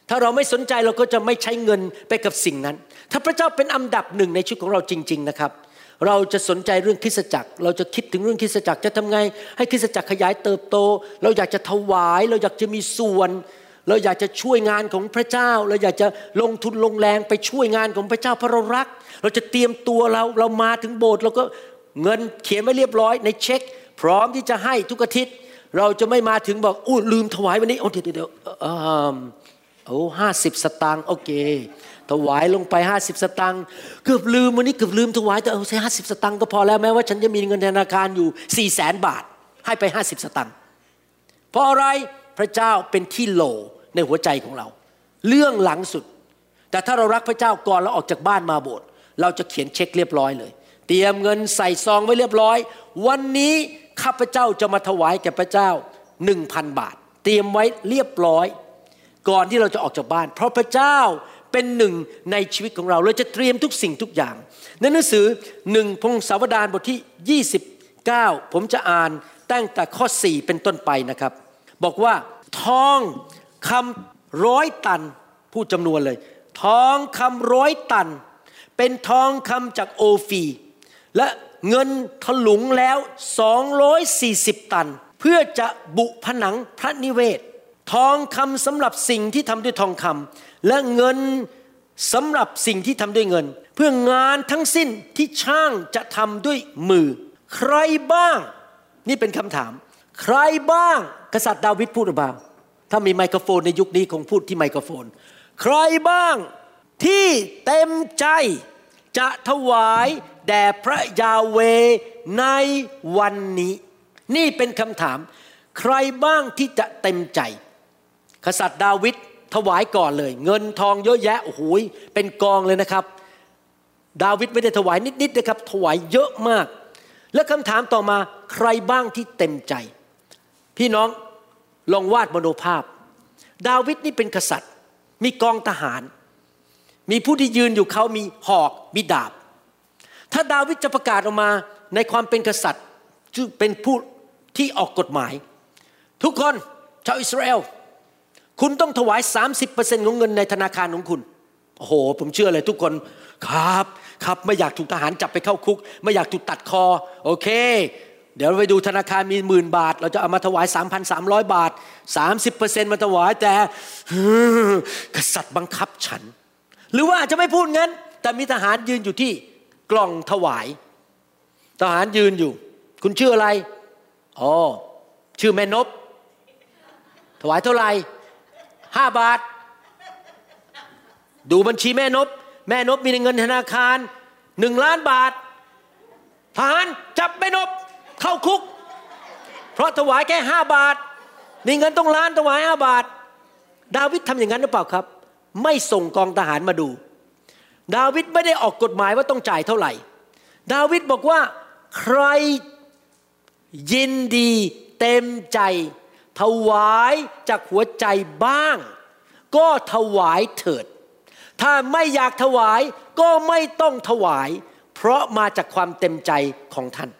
ถ้าเราไม่สนใจเราก็จะไม่ใช้เงินไปกับสิ่งนั้น ถ้าพระเจ้าเป็นอันดับหนึ่งในชีวิตของเราจริง ๆ นะครับ เราจะสนใจเรื่องคริสจักร เราจะคิดถึงเรื่องคริสจักรจะทำไง ให้คริสจักรขยายเติบโต เราอยากจะถวาย เราอยากจะมีส่วน เราอยากจะช่วยงานของพระเจ้า เราอยากจะลงทุนลงแรงไปช่วยงานของพระเจ้าเพราะเรารัก เราจะเตรียมตัวเราเรามาถึงโบสถ์เราก็เงินเขียนไว้เรียบร้อยในเช็ค พร้อมที่จะให้ทุกอาทิตย์ เราจะไม่มาถึงบอกอู้ลืมถวายวันนี้โอ้เดี๋ยวเดี๋ยวโอ้ห้าสิบสตางค์โอเค ถวายลงไปห้าสิบสตางค์เกือบลืมวันนี้เกือบลืมถวายแต่เอาใช้ห้าสิบสตางค์ก็พอแล้วแม้ว่าฉันจะมีเงินธนาคารอยู่สี่แสนบาท ให้ไปห้าสิบสตางค์เพราะอะไรพระเจ้าเป็นที่โหลในหัวใจของเรา เรื่องหลังสุด แต่ถ้าเรารักพระเจ้าก่อนเราออกจากบ้านมาโบสถ์เราจะเขียนเช็คเรียบร้อยเลย เตรียมเงินใส่ซองไว้เรียบร้อย วันนี้ข้าพเจ้าจะมาถวายแก่พระเจ้าหนึ่งพันบาท เตรียมไว้เรียบร้อย ก่อนที่เราจะออกจากบ้าน เพราะพระเจ้า เป็นหนึ่งในชีวิตของเราเราจะเตรียมทุกสิ่งทุกอย่าง ในหนังสือหนึ่งพงศาวดารบทที่ 29 ผมจะอ่านตั้งแต่ข้อ 4 เป็นต้นไปนะครับ บอกว่าทองคำร้อยตันพูดจำนวนเลย ทองคำร้อยตัน เป็นทองคำจากโอฟี และเงินถลุงแล้ว 240 ตัน เพื่อจะบุผนังพระนิเวศ ทองคำสำหรับสิ่งที่ทำด้วยทองคำ และเงินสำหรับสิ่งที่ทำด้วยเงิน เพื่องานทั้งสิ้นที่ช่างจะทำด้วยมือ ใครบ้าง นี่เป็นคำถาม ใครบ้าง กษัตริย์ดาวิดพูดหรือเปล่าถ้ามีไมโครโฟนในยุคนี้คงพูดที่ไมโครโฟน ใครบ้างที่เต็มใจจะถวายแด่พระยาเวในวันนี้ นี่เป็นคำถาม ใครบ้างที่จะเต็มใจ กษัตริย์ดาวิด ถวายก่อนเลย เงินทองเยอะแยะโอ้โหเป็นกองเลยนะครับ ดาวิดไม่ได้ถวายนิดๆนะครับ ถวายเยอะมาก และคำถามต่อมาใครบ้างที่เต็มใจ พี่น้องลองวาดมโนภาพ ดาวิดนี่เป็นกษัตริย์ มีกองทหาร มีผู้ที่ยืนอยู่เขามีหอกมีดาบ ถ้าดาวิดจะประกาศออกมาในความเป็นกษัตริย์ซึ่งเป็นผู้ที่ออกกฎหมาย ทุกคนชาวอิสราเอล คุณต้องถวาย 30%ของเงินในธนาคารของคุณ โอ้โห ผมเชื่อเลยทุกคน ครับ ครับ ไม่อยากถูกทหารจับไปเข้าคุก ไม่อยากถูกตัดคอ โอเค เดี๋ยวไปดูธนาคารมีหมื่นบาท เราจะเอามาถวาย 3,300 บาท 30%มาถวายแต่กษัตริย์บังคับฉัน หรือว่าอาจจะไม่พูดงั้น แต่มีทหารยืนอยู่ที่กล่องถวาย ทหารยืนอยู่ คุณชื่ออะไร อ๋อ ชื่อแม่นบ ถวายเท่าไหร่ ห้าบาท ดูบัญชีแม่นบ แม่นบมีเงินธนาคารหนึ่งล้านบาท ทหารจับแม่นบเข้าคุก เพราะถวายแค่ห้าบาท มีเงินต้องล้านถวายห้าบาท ดาวิดทำอย่างนั้นหรือเปล่าครับ ไม่ส่งกองทหารมาดู ดาวิดไม่ได้ออกกฎหมายว่าต้องจ่ายเท่าไหร่ ดาวิดบอกว่าใครยินดีเต็มใจ ถวายจากหัวใจบ้าง ก็ถวายเถิด ถ้าไม่อยากถวายก็ไม่ต้องถวาย เพราะมาจากความเต็มใจของท่าน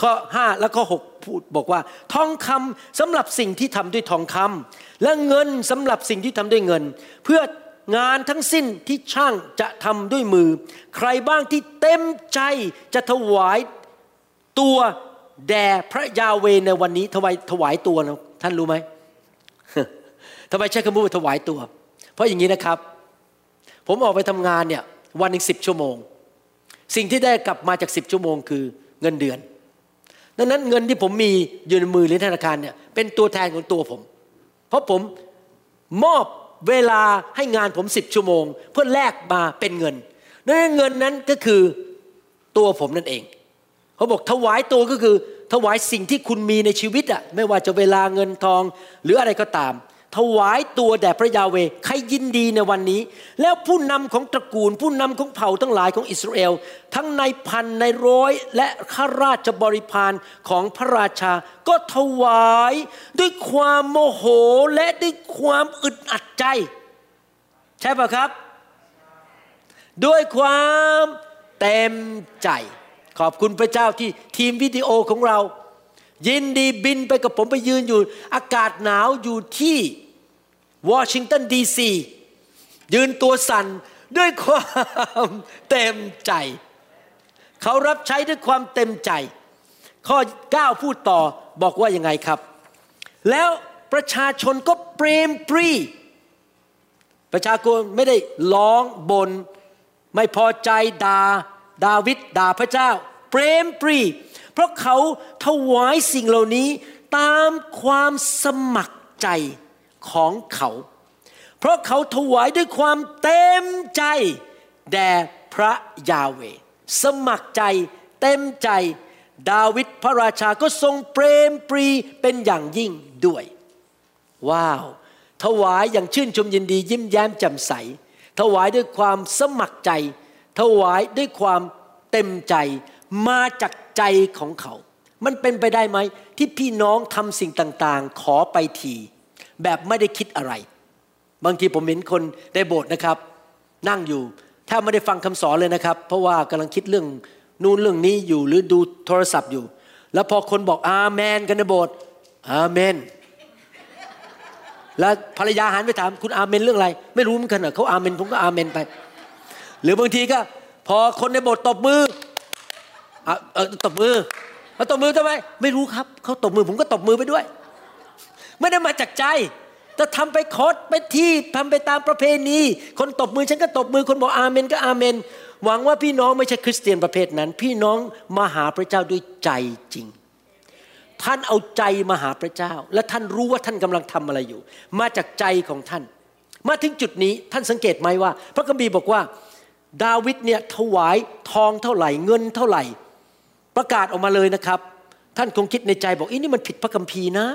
ข้อ 5 และข้อ 6 พูดบอกว่า ทองคำสำหรับสิ่งที่ทำด้วยทองคำและเงินสำหรับสิ่งที่ทำด้วยเงิน เพื่องานทั้งสิ้นที่ช่างจะทำด้วยมือ ใครบ้างที่เต็มใจจะถวายตัวแด่พระยาเวในวันนี้ถวายถวายตัวนะ ท่านรู้ไหมทำไมใช้คำพูดว่าถวายตัว เพราะอย่างนี้นะครับ ผมออกไปทำงานเนี่ยวันหนึ่งสิบชั่วโมง สิ่งที่ได้กลับมาจากสิบชั่วโมงคือเงินเดือน ดังนั้นเงินที่ผมมีอยู่ในมือหรือธนาคารเนี่ยเป็นตัวแทนของตัวผม เพราะผมมอบเวลาให้งานผมสิบชั่วโมง เพื่อแลกมาเป็นเงินดังนั้นเงินนั้นก็คือตัวผมนั่นเอง เขาบอกถวายตัวก็คือ ถวายสิ่งที่คุณมีในชีวิตอะไม่ว่าจะเวลาเงินทอง หรืออะไรก็ตาม ถวายตัวแด่พระยาเวใครยินดีในวันนี้ แล้วผู้นำของตระกูล ผู้นำของเผ่าทั้งหลายของอิสราเอล ทั้งในพันในร้อยและข้าราชบริพารของพระราชา ก็ถวายด้วยความโมโหและด้วยความอึดอัดใจ ใช่ปะครับ ด้วยความเต็มใจ ขอบคุณพระเจ้าที่ทีมวิดีโอของเรา ยินดีบินไปกับผมไปยืนอยู่ อากาศหนาวอยู่ที่วอชิงตันดีซียืนตัวสั่นด้วยความเต็มใจ เขารับใช้ด้วยความเต็มใจ ข้อ 9 พูดต่อบอกว่ายังไงครับ แล้วประชาชนก็เปรมปรี ประชาชนไม่ได้ร้องบน ไม่พอใจดา่าดาวิดด่าพระเจ้า เปรมปรี เพราะเขาถวายสิ่งเหล่านี้ตามความสมัครใจของเขา เพราะเขาถวายด้วยความเต็มใจ แด่พระยาเว สมัครใจเต็มใจ ดาวิดพระราชาก็ทรงเปรมปรีเป็นอย่างยิ่งด้วย ว้าว ถวายอย่างชื่นชมยินดียิ้มแย้มแจ่มใส ถวายด้วยความสมัครใจ ถวายด้วยความเต็มใจ มาจากใจของเขา มันเป็นไปได้ไหม ที่พี่น้องทำสิ่งต่างๆ ขอไปที แบบไม่ได้คิดอะไร บางทีผมเห็นคนในโบสถ์นะครับ นั่งอยู่แทบไม่ได้ฟังคำสอนเลยนะครับ เพราะว่ากำลังคิดเรื่องนู่นเรื่องนี้อยู่หรือดูโทรศัพท์อยู่ แล้วพอคนบอกอาเมน กันในโบสถ์อาเมน แล้วภรรยาหันไปถามคุณอาเมนเรื่องอะไร ไม่รู้เหมือนกันเหรอเขาอาเมนผมก็อาเมนไป หรือบางทีก็ พอคนในโบสถ์ตบมือ เออตบมือมาตบมือทำไม ไม่รู้ครับเขาตบมือผมก็ตบมือไปด้วย ไม่ได้มาจากใจแต่ทำไปคดไปที่ทำไปตามประเพณี คนตบมือฉันก็ตบมือคนบอกอาเมนก็อาเมน หวังว่าพี่น้องไม่ใช่คริสเตียนประเภทนั้น พี่น้องมาหาพระเจ้าด้วยใจจริง ท่านเอาใจมาหาพระเจ้า และท่านรู้ว่าท่านกำลังทำอะไรอยู่ มาจากใจของท่าน มาถึงจุดนี้ท่านสังเกตไหมว่า พระคัมภีร์บอกว่า ดาวิดเนี่ยถวายทองเท่าไหร่เงินเท่าไหร่ ประกาศออกมาเลยนะครับ ท่านคงคิดในใจบอกอีนี่มันผิดพระคัมภีร์นะ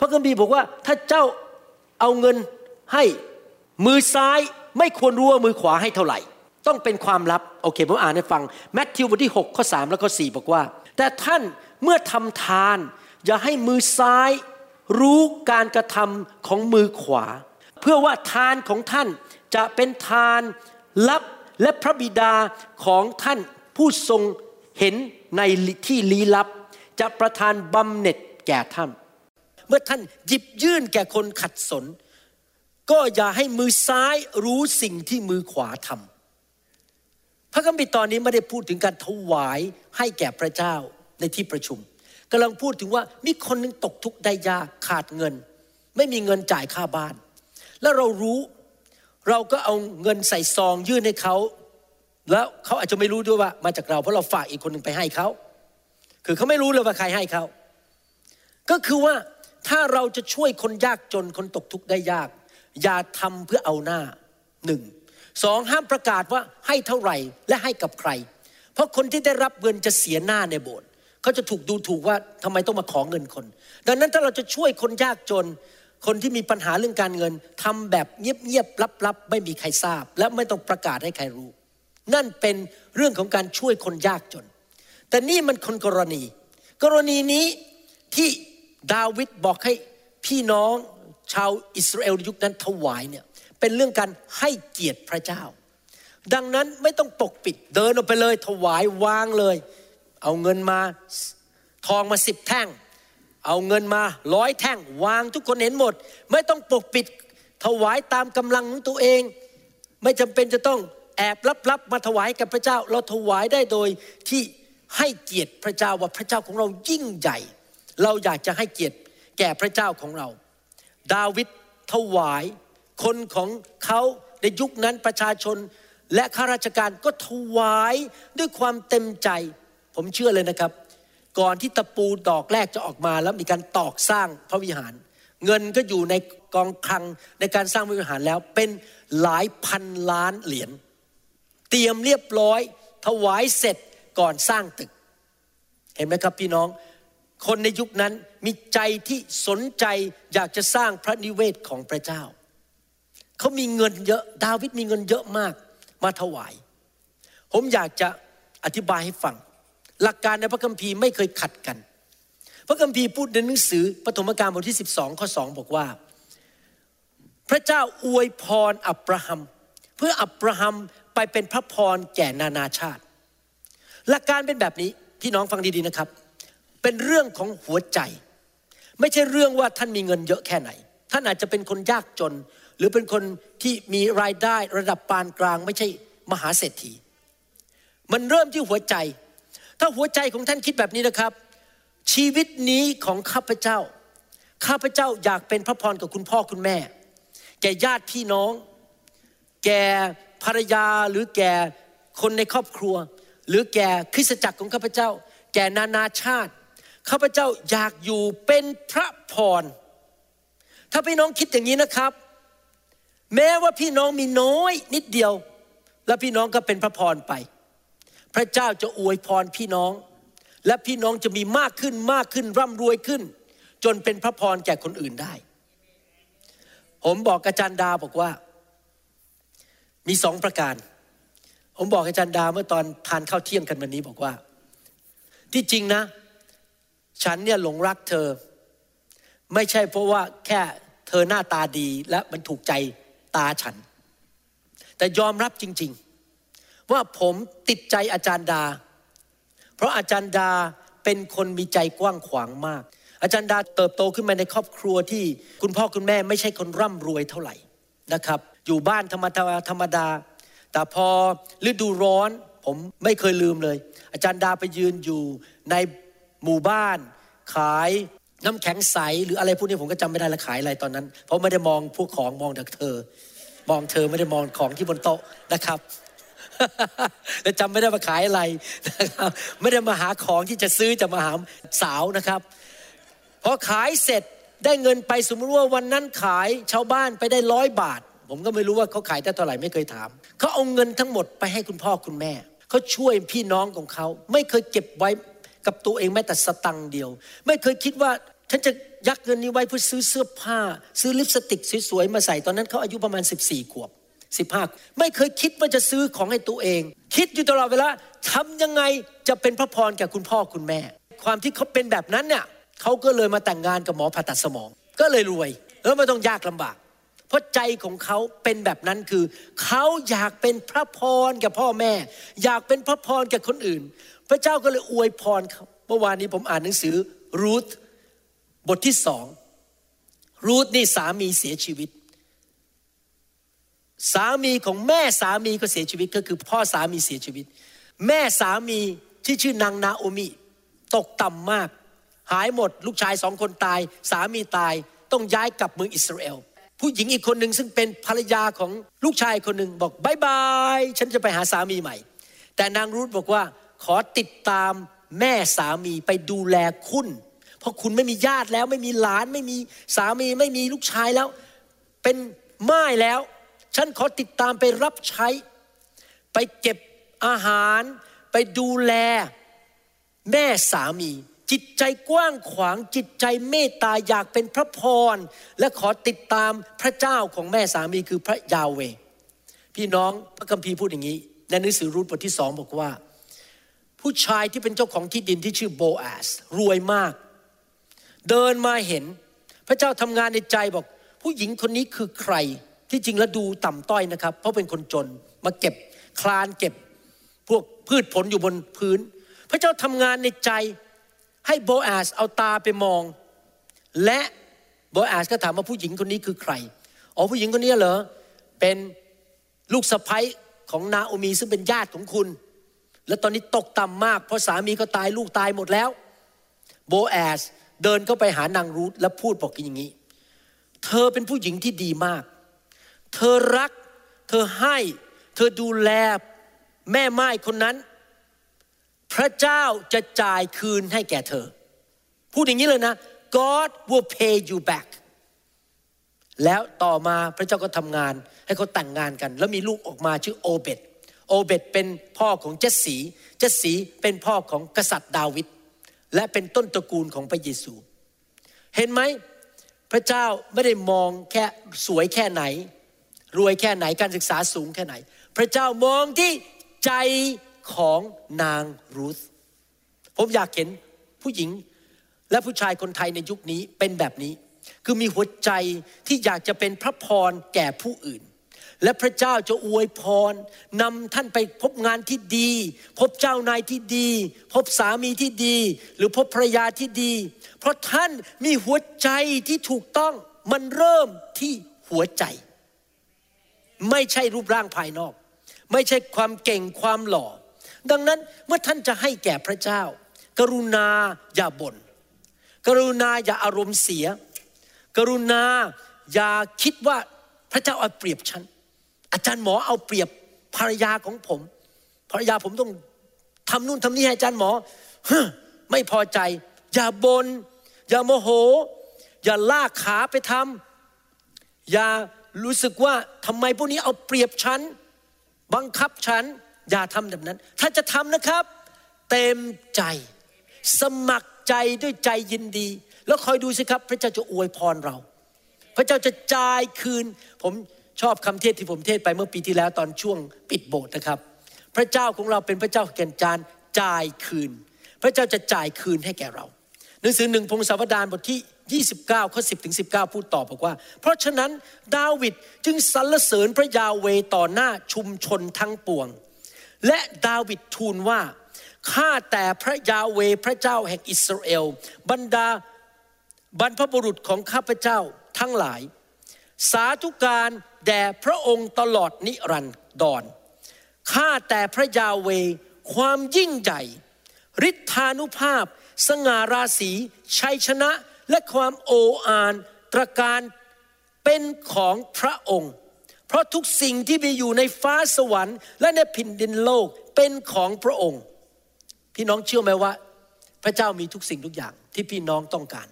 พระคัมภีร์บอกว่าถ้าเจ้าเอาเงินให้มือซ้ายไม่ควรรู้ว่ามือขวาให้เท่าไหร่ ต้องเป็นความลับโอเคผมอ่านให้ฟังแมทธิวบทที่6ข้อ3แล้วก็4บอกว่า แต่ท่านเมื่อทำทาน อย่าให้มือซ้ายรู้การกระทำของมือขวา เพื่อว่าทานของท่านจะเป็นทานลับและพระบิดาของท่านผู้ทรง เห็นในที่ลี้ลับ จะประทานบำเหน็จแก่ท่าน เมื่อท่านหยิบยื่นแก่คนขัดสน ก็อย่าให้มือซ้ายรู้สิ่งที่มือขวาทำพระคัมภีร์ตอนนี้ไม่ได้พูดถึงการถวายให้แก่พระเจ้าในที่ประชุมกำลังพูดถึงว่ามีคนหนึ่งตกทุกข์ได้ยากขาดเงิน ไม่มีเงินจ่ายค่าบ้าน แล้วเรารู้เราก็เอาเงินใส่ซองยื่นให้เขา แล้วเขาอาจจะไม่รู้ด้วยว่ามาจากเราเพราะเราฝากอีกคนหนึ่งไปให้เขาคือเขาไม่รู้เลยว่าใครให้เขาก็คือว่าถ้าเราจะช่วยคนยากจนคนตกทุกข์ได้ยาก อย่าทำเพื่อเอาหน้าหนึ่งสองห้ามประกาศว่าให้เท่าไหร่และให้กับใคร เพราะคนที่ได้รับเงินจะเสียหน้าในโบสถ์เขาจะถูกดูถูกว่าทำไมต้องมาขอเงินคน ดังนั้นถ้าเราจะช่วยคนยากจน คนที่มีปัญหาเรื่องการเงินทำแบบเงียบๆลับๆ ไม่มีใครทราบ และไม่ต้องประกาศให้ใครรู้ นั่นเป็นเรื่องของการช่วยคนยากจน แต่นี่มันคนกรณี กรณีนี้ที่ดาวิดบอกให้พี่น้องชาวอิสราเอลยุคนั้นถวายเนี่ยเป็นเรื่องการให้เกียรติพระเจ้า ดังนั้นไม่ต้องปกปิดเดินออกไปเลยถวายวางเลย เอาเงินมาทองมาสิบแท่ง เอาเงินมาร้อยแท่ง วางทุกคนเห็นหมด ไม่ต้องปกปิดถวายตามกำลังของตัวเอง ไม่จำเป็นจะต้อง แอบลับๆมาถวายกับพระเจ้า เราถวายได้โดยที่ให้เกียรติพระเจ้าว่าพระเจ้าของเรายิ่งใหญ่ เราอยากจะให้เกียรติแก่พระเจ้าของเรา ดาวิดถวายคนของเขาในยุคนั้นประชาชนและข้าราชการก็ถวายด้วยความเต็มใจ ผมเชื่อเลยนะครับ ก่อนที่ตะปูดอกแรกจะออกมาแล้วมีการตอกสร้างพระวิหาร เงินก็อยู่ในกองคลังในการสร้างพระวิหารแล้วเป็นหลายพันล้านเหรียญ เตรียมเรียบร้อย ถวายเสร็จก่อนสร้างตึก เห็นไหมครับพี่น้อง คนในยุคนั้นมีใจที่สนใจอยากจะสร้างพระนิเวศของพระเจ้า เขามีเงินเยอะ ดาวิดมีเงินเยอะมากมาถวาย ผมอยากจะอธิบายให้ฟัง หลักการในพระคัมภีร์ไม่เคยขัดกัน พระคัมภีร์พูดในหนังสือปฐมกาลบทที่ 12 ข้อ 2 บอกว่า พระเจ้าอวยพรอับราฮัม เพื่ออับราฮัม ไปเป็นพระพรแก่นานาชาติ หลักการเป็นแบบนี้พี่น้องฟังดีๆนะครับ เป็นเรื่องของหัวใจ ไม่ใช่เรื่องว่าท่านมีเงินเยอะแค่ไหน ท่านอาจจะเป็นคนยากจน หรือเป็นคนที่มีรายได้ระดับปานกลาง ไม่ใช่มหาเศรษฐี มันเริ่มที่หัวใจ ถ้าหัวใจของท่านคิดแบบนี้นะครับ ชีวิตนี้ของข้าพเจ้า ข้าพเจ้าอยากเป็นพระพรกับคุณพ่อคุณแม่ แก่ญาติพี่น้อง แก่ ภรรยาหรือแก่คนในครอบครัว หรือแก่คริสตจักรของข้าพเจ้า แก่นานาชาติข้าพเจ้าอยากอยู่เป็นพระพร ถ้าพี่น้องคิดอย่างนี้นะครับ แม้ว่าพี่น้องมีน้อยนิดเดียว แล้วพี่น้องก็เป็นพระพรไป พระเจ้าจะอวยพรพี่น้อง และพี่น้องจะมีมากขึ้นมากขึ้นร่ำรวยขึ้น จนเป็นพระพรแก่คนอื่นได้ ผมบอกอาจารย์ดาบอกว่า มีสองประการ ผมบอกอาจารย์ดาเมื่อตอนทานข้าวเที่ยงกันวันนี้บอกว่า ที่จริงนะ ฉันเนี่ยหลงรักเธอ ไม่ใช่เพราะว่าแค่เธอหน้าตาดีและมันถูกใจตาฉัน แต่ยอมรับจริง ๆ ว่าผมติดใจอาจารย์ดา เพราะอาจารย์ดาเป็นคนมีใจกว้างขวางมาก อาจารย์ดาเติบโตขึ้นมาในครอบครัวที่คุณพ่อคุณแม่ไม่ใช่คนร่ำรวยเท่าไหร่นะครับ อยู่บ้านธรรมดาธรรมดา แต่พอฤดูร้อนผมไม่เคยลืมเลย อาจารย์ดาไปยืนอยู่ในหมู่บ้าน ขายน้ำแข็งใสหรืออะไรพวกนี้ผมก็จำไม่ได้ละขายอะไรตอนนั้น เพราะไม่ได้มองพวกของมองแต่เธอ มองเธอไม่ได้มองของที่บนโต๊ะนะครับและจำไม่ได้มาขายอะไรนะครับไม่ได้มาหาของที่จะซื้อจะมาหาสาวนะครับพอขายเสร็จได้เงินไปสมมติว่าวันนั้นขายชาวบ้านไปได้ร้อยบาท ผมก็ไม่รู้ว่าเขาขายได้เท่าไหร่ไม่เคยถาม เขาเอาเงินทั้งหมดไปให้คุณพ่อคุณแม่ เขาช่วยพี่น้องของเขา ไม่เคยเก็บไว้กับตัวเองแม้แต่สตังค์เดียว ไม่เคยคิดว่าฉันจะยักเงินนี้ไว้เพื่อซื้อเสื้อผ้า ซื้อลิปสติกสวยๆมาใส่ตอนนั้นเขาอายุประมาณ 14 ขวบ 15 ไม่เคยคิดว่าจะซื้อของให้ตัวเอง คิดอยู่ตลอดเวลาทำยังไงจะเป็นพระพรแก่คุณพ่อคุณแม่ ความที่เขาเป็นแบบนั้นเนี่ยเขาก็เลยมาแต่งงานกับหมอผ่าตัดสมอง ก็เลยรวย แล้วไม่ต้องยากลำบาก เพราะใจของเขาเป็นแบบนั้นคือ เขาอยากเป็นพระพรแก่พ่อแม่ อยากเป็นพระพรแก่คนอื่น พระเจ้าก็เลยอวยพรเขาเมื่อวานนี้ผมอ่านหนังสือรูธบทที่สองรูธนี่สามีเสียชีวิต สามีของแม่สามีก็เสียชีวิตก็คือพ่อสามีเสียชีวิต แม่สามีที่ชื่อนางนาโอมิตกต่ำมาก หายหมด ลูกชายสองคนตาย สามีตายต้องย้ายกลับเมืองอิสราเอล ผู้หญิงอีกคนหนึ่งซึ่งเป็นภรรยาของลูกชายคนหนึ่งบอกบายบายฉันจะไปหาสามีใหม่ แต่นางรูธบอกว่าขอติดตามแม่สามีไปดูแลคุณ เพราะคุณไม่มีญาติแล้วไม่มีหลานไม่มีสามีไม่มีลูกชายแล้ว เป็นม่ายแล้ว ฉันขอติดตามไปรับใช้ ไปเก็บอาหาร ไปดูแล แม่สามี จิตใจกว้างขวางจิตใจเมตตาอยากเป็นพระพร และขอติดตามพระเจ้าของแม่สามีคือพระยาเว พี่น้องพระคัมภีร์พูดอย่างนี้ ในหนังสือรูทบทที่สองบอกว่า ผู้ชายที่เป็นเจ้าของที่ดินที่ชื่อโบอาสรวยมาก เดินมาเห็นพระเจ้าทำงานในใจบอก ผู้หญิงคนนี้คือใครที่จริงแล้วดูต่ำต้อยนะครับ เพราะเป็นคนจนมาเก็บคลานเก็บ พวกพืชผลอยู่บนพื้น พระเจ้าทำงานในใจ ให้โบอาสเอาตาไปมอง และโบอาสก็ถามว่าผู้หญิงคนนี้คือใครอ๋อผู้หญิงคนนี้เหรอเป็นลูกสะใภ้ของนาโอมีซึ่งเป็นญาติของคุณ และตอนนี้ตกต่ำมาก เพราะสามีก็ตายลูกตายหมดแล้ว โบแอสเดินเข้าไปหานางรูธและพูดบอกกันอย่างนี้ เธอเป็นผู้หญิงที่ดีมาก เธอรัก เธอให้ เธอดูแลแม่ไม้คนนั้น พระเจ้าจะจ่ายคืนให้แก่เธอ พูดอย่างนี้เลยนะ God will pay you back แล้วต่อมาพระเจ้าก็ทำงาน ให้เขาแต่งงานกัน แล้วมีลูกออกมาชื่อโอเบตโอเบตเป็นพ่อของเจสสีเจสสีเป็นพ่อของกษัตริย์ดาวิดและเป็นต้นตระกูลของพระเยซู เห็นไหมพระเจ้าไม่ได้มองแค่สวยแค่ไหน รวยแค่ไหนการศึกษาสูงแค่ไหน พระเจ้ามองที่ใจ ของนางรูธผมอยากเห็นผู้หญิงและผู้ชายคนไทยในยุคนี้เป็นแบบนี้ คือมีหัวใจที่อยากจะเป็นพระพรแก่ผู้อื่น และพระเจ้าจะอวยพรนำท่านไปพบงานที่ดี พบเจ้านายที่ดี พบสามีที่ดี หรือพบภรรยาที่ดี เพราะท่านมีหัวใจที่ถูกต้องมันเริ่มที่หัวใจ ไม่ใช่รูปร่างภายนอก ไม่ใช่ความเก่งความหล่อ ดังนั้นเมื่อท่านจะให้แก่พระเจ้า กรุณาอย่าบน่น กรุณาอย่าอารมณ์เสีย กรุณาอย่าคิดว่าพระเจ้าเอาเปรียบฉัน อาจารย์หมอเอาเปรียบภรรยาของผม ภรรยาผมต้องทำนู่นทำนี่ให้อาจารย์หมอไม่พอใจ อย่าบน่น อย่าโมโห อย่าลากขาไปทำอย่ารู้สึกว่าทำไมพวกนี้เอาเปรียบฉัน บังคับฉัน อย่าทำแบบนั้น ถ้าจะทำนะครับ เต็มใจ สมัครใจด้วยใจยินดี แล้วคอยดูสิครับ พระเจ้าจะอวยพรเรา พระเจ้าจะจ่ายคืน ผมชอบคำเทศที่ผมเทศไปเมื่อปีที่แล้วตอนช่วงปิดโบสถ์นะครับ พระเจ้าของเราเป็นพระเจ้าแก่นจานจ่ายคืน พระเจ้าจะจ่ายคืนให้แก่เราหนังสือหนึ่งพงศาวดารบทที่ 29 ข้อ 10 ถึง 19 พูดต่อบอกว่า เพราะฉะนั้นดาวิดจึงสรรเสริญพระยาเวต่อหน้าชุมชนทั้งปวง และดาวิดทูลว่าข้าแต่พระยาเวพระเจ้าแห่งอิสราเอล บรรดาบรรพบุรุษของข้าพเจ้าทั้งหลาย สาธุการแด่พระองค์ตลอดนิรันดรข้าแต่พระยาเวความยิ่งใหญ่ฤทธานุภาพ สง่าราศีชัยชนะและความโออานตรการเป็นของพระองค์ เพราะทุกสิ่งที่มีอยู่ในฟ้าสวรรค์ และในแผ่นดินโลกเป็นของพระองค์ พี่น้องเชื่อไหมว่า พระเจ้ามีทุกสิ่งทุกอย่างที่พี่น้องต้องการ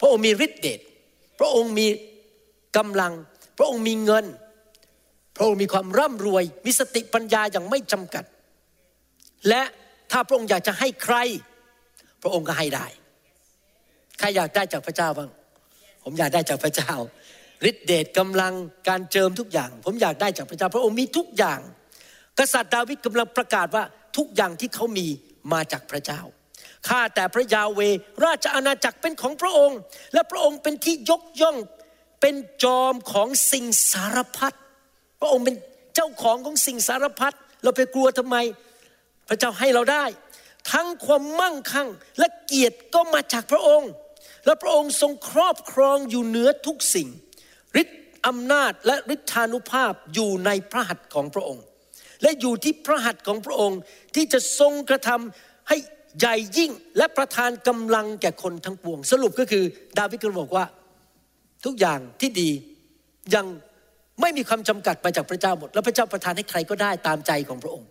พระองค์มีฤทธิเดชพระองค์มีกำลัง พระองค์มีเงิน พระองค์มีความร่ำรวย มีสติปัญญาอย่างไม่จำกัด และถ้าพระองค์อยากจะให้ใคร พระองค์ก็ให้ได้ใครอยากได้จากพระเจ้าบ้าง ผมอยากได้จากพระเจ้า ฤทธิเดชกำลังการเจิมทุกอย่าง ผมอยากได้จากพระเจ้าพระองค์มีทุกอย่าง กษัตริย์ดาวิดกำลังประกาศว่าทุกอย่างที่เขามีมาจากพระเจ้าข้าแต่พระยาเวราชอาณาจักรเป็นของพระองค์ และพระองค์เป็นที่ยกย่องเป็นจอมของสิ่งสารพัดพระองค์เป็นเจ้าของของสิ่งสารพัดเราไปกลัวทำไม พระเจ้าให้เราได้ ทั้งความมั่งคั่งและเกียรติก็มาจากพระองค์ และพระองค์ทรงครอบครองอยู่เหนือทุกสิ่ง ฤทธิ์อำนาจและฤทธานุภาพอยู่ในพระหัตถ์ของพระองค์ และอยู่ที่พระหัตถ์ของพระองค์ที่จะทรงกระทำให้ใหญ่ยิ่งและประทานกำลังแก่คนทั้งปวง สรุปก็คือดาวิดก็บอกว่า ทุกอย่างที่ดียังไม่มีความจำกัดมาจากพระเจ้าหมด แล้วพระเจ้าประทานให้ใครก็ได้ตามใจของพระองค์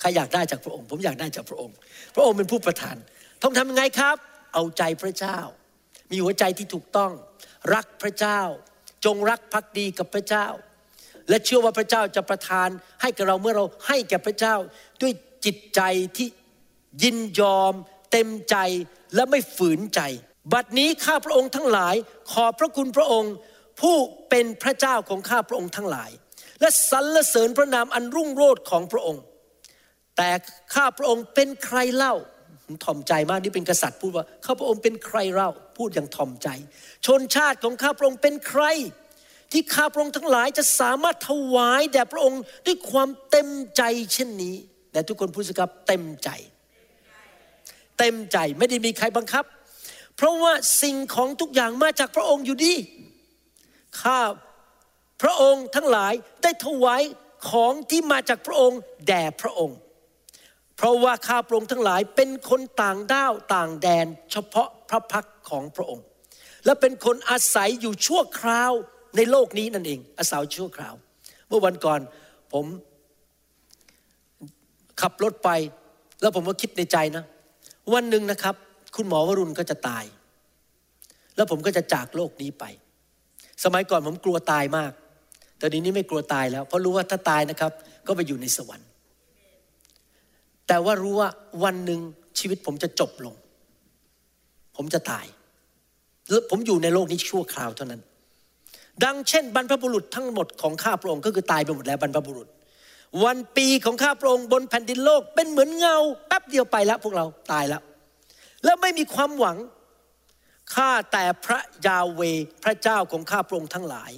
ใครอยากได้จากพระองค์ ผมอยากได้จากพระองค์ พระองค์เป็นผู้ประทาน ต้องทำยังไงครับ เอาใจพระเจ้า มีหัวใจที่ถูกต้อง รักพระเจ้า จงรักภักดีกับพระเจ้า และเชื่อว่าพระเจ้าจะประทานให้กับเราเมื่อเราให้แก่พระเจ้า ด้วยจิตใจที่ยินยอม เต็มใจและไม่ฝืนใจ บัดนี้ข้าพระองค์ทั้งหลาย ขอพระคุณพระองค์ ผู้เป็นพระเจ้าของข้าพระองค์ทั้งหลาย และสรรเสริญพระนามอันรุ่งโรจน์ของพระองค์ แต่ข้าพระองค์เป็นใครเล่า ถ่อมใจมากนี่เป็นกษัตริย์พูดว่าข้าพระองค์เป็นใครเล่าพูดอย่างถ่อมใจ ชนชาติของข้าพระองค์เป็นใคร ที่ข้าพระองค์ทั้งหลายจะสามารถถวายแด่พระองค์ด้วยความเต็มใจเช่นนี้แต่ทุกคนพูดสิครับเต็มใจ เต็มใจไม่ได้มีใครบังคับ เพราะว่าสิ่งของทุกอย่างมาจากพระองค์อยู่ดีข้าพระองค์ทั้งหลายได้ถวายของที่มาจากพระองค์แด่พระองค์ เพราะว่าข้าพระองค์ทั้งหลายเป็นคนต่างด้าวต่างแดน เฉพาะพระพักของพระองค์ และเป็นคนอาศัยอยู่ชั่วคราวในโลกนี้นั่นเอง อาศัยชั่วคราว เมื่อวันก่อนผมขับรถไป แล้วผมก็คิดในใจนะ วันหนึ่งนะครับ คุณหมอวรุณก็จะตาย แล้วผมก็จะจากโลกนี้ไป สมัยก่อนผมกลัวตายมาก แต่ดีนี้ไม่กลัวตายแล้ว เพราะรู้ว่าถ้าตายนะครับ ก็ไปอยู่ในสวรรค์ แต่ว่ารู้ว่าวันหนึ่งชีวิตผมจะจบลง ผมจะตายแล้วผมอยู่ในโลกนี้ชั่วคราวเท่านั้น ดังเช่น บรรพบุรุษทั้งหมดของข้าพระองค์ก็คือตายไปหมดแล้วบรรพบุรุษ วันปีของข้าพระองค์บนแผ่นดินโลก เป็นเหมือนเงาแป๊บเดียวไปแล้วพวกเราตายแล้ว แล้วไม่มีความหวังข้าแต่พระยาเว พระเจ้าของข้าพระองค์ทั้งหลาย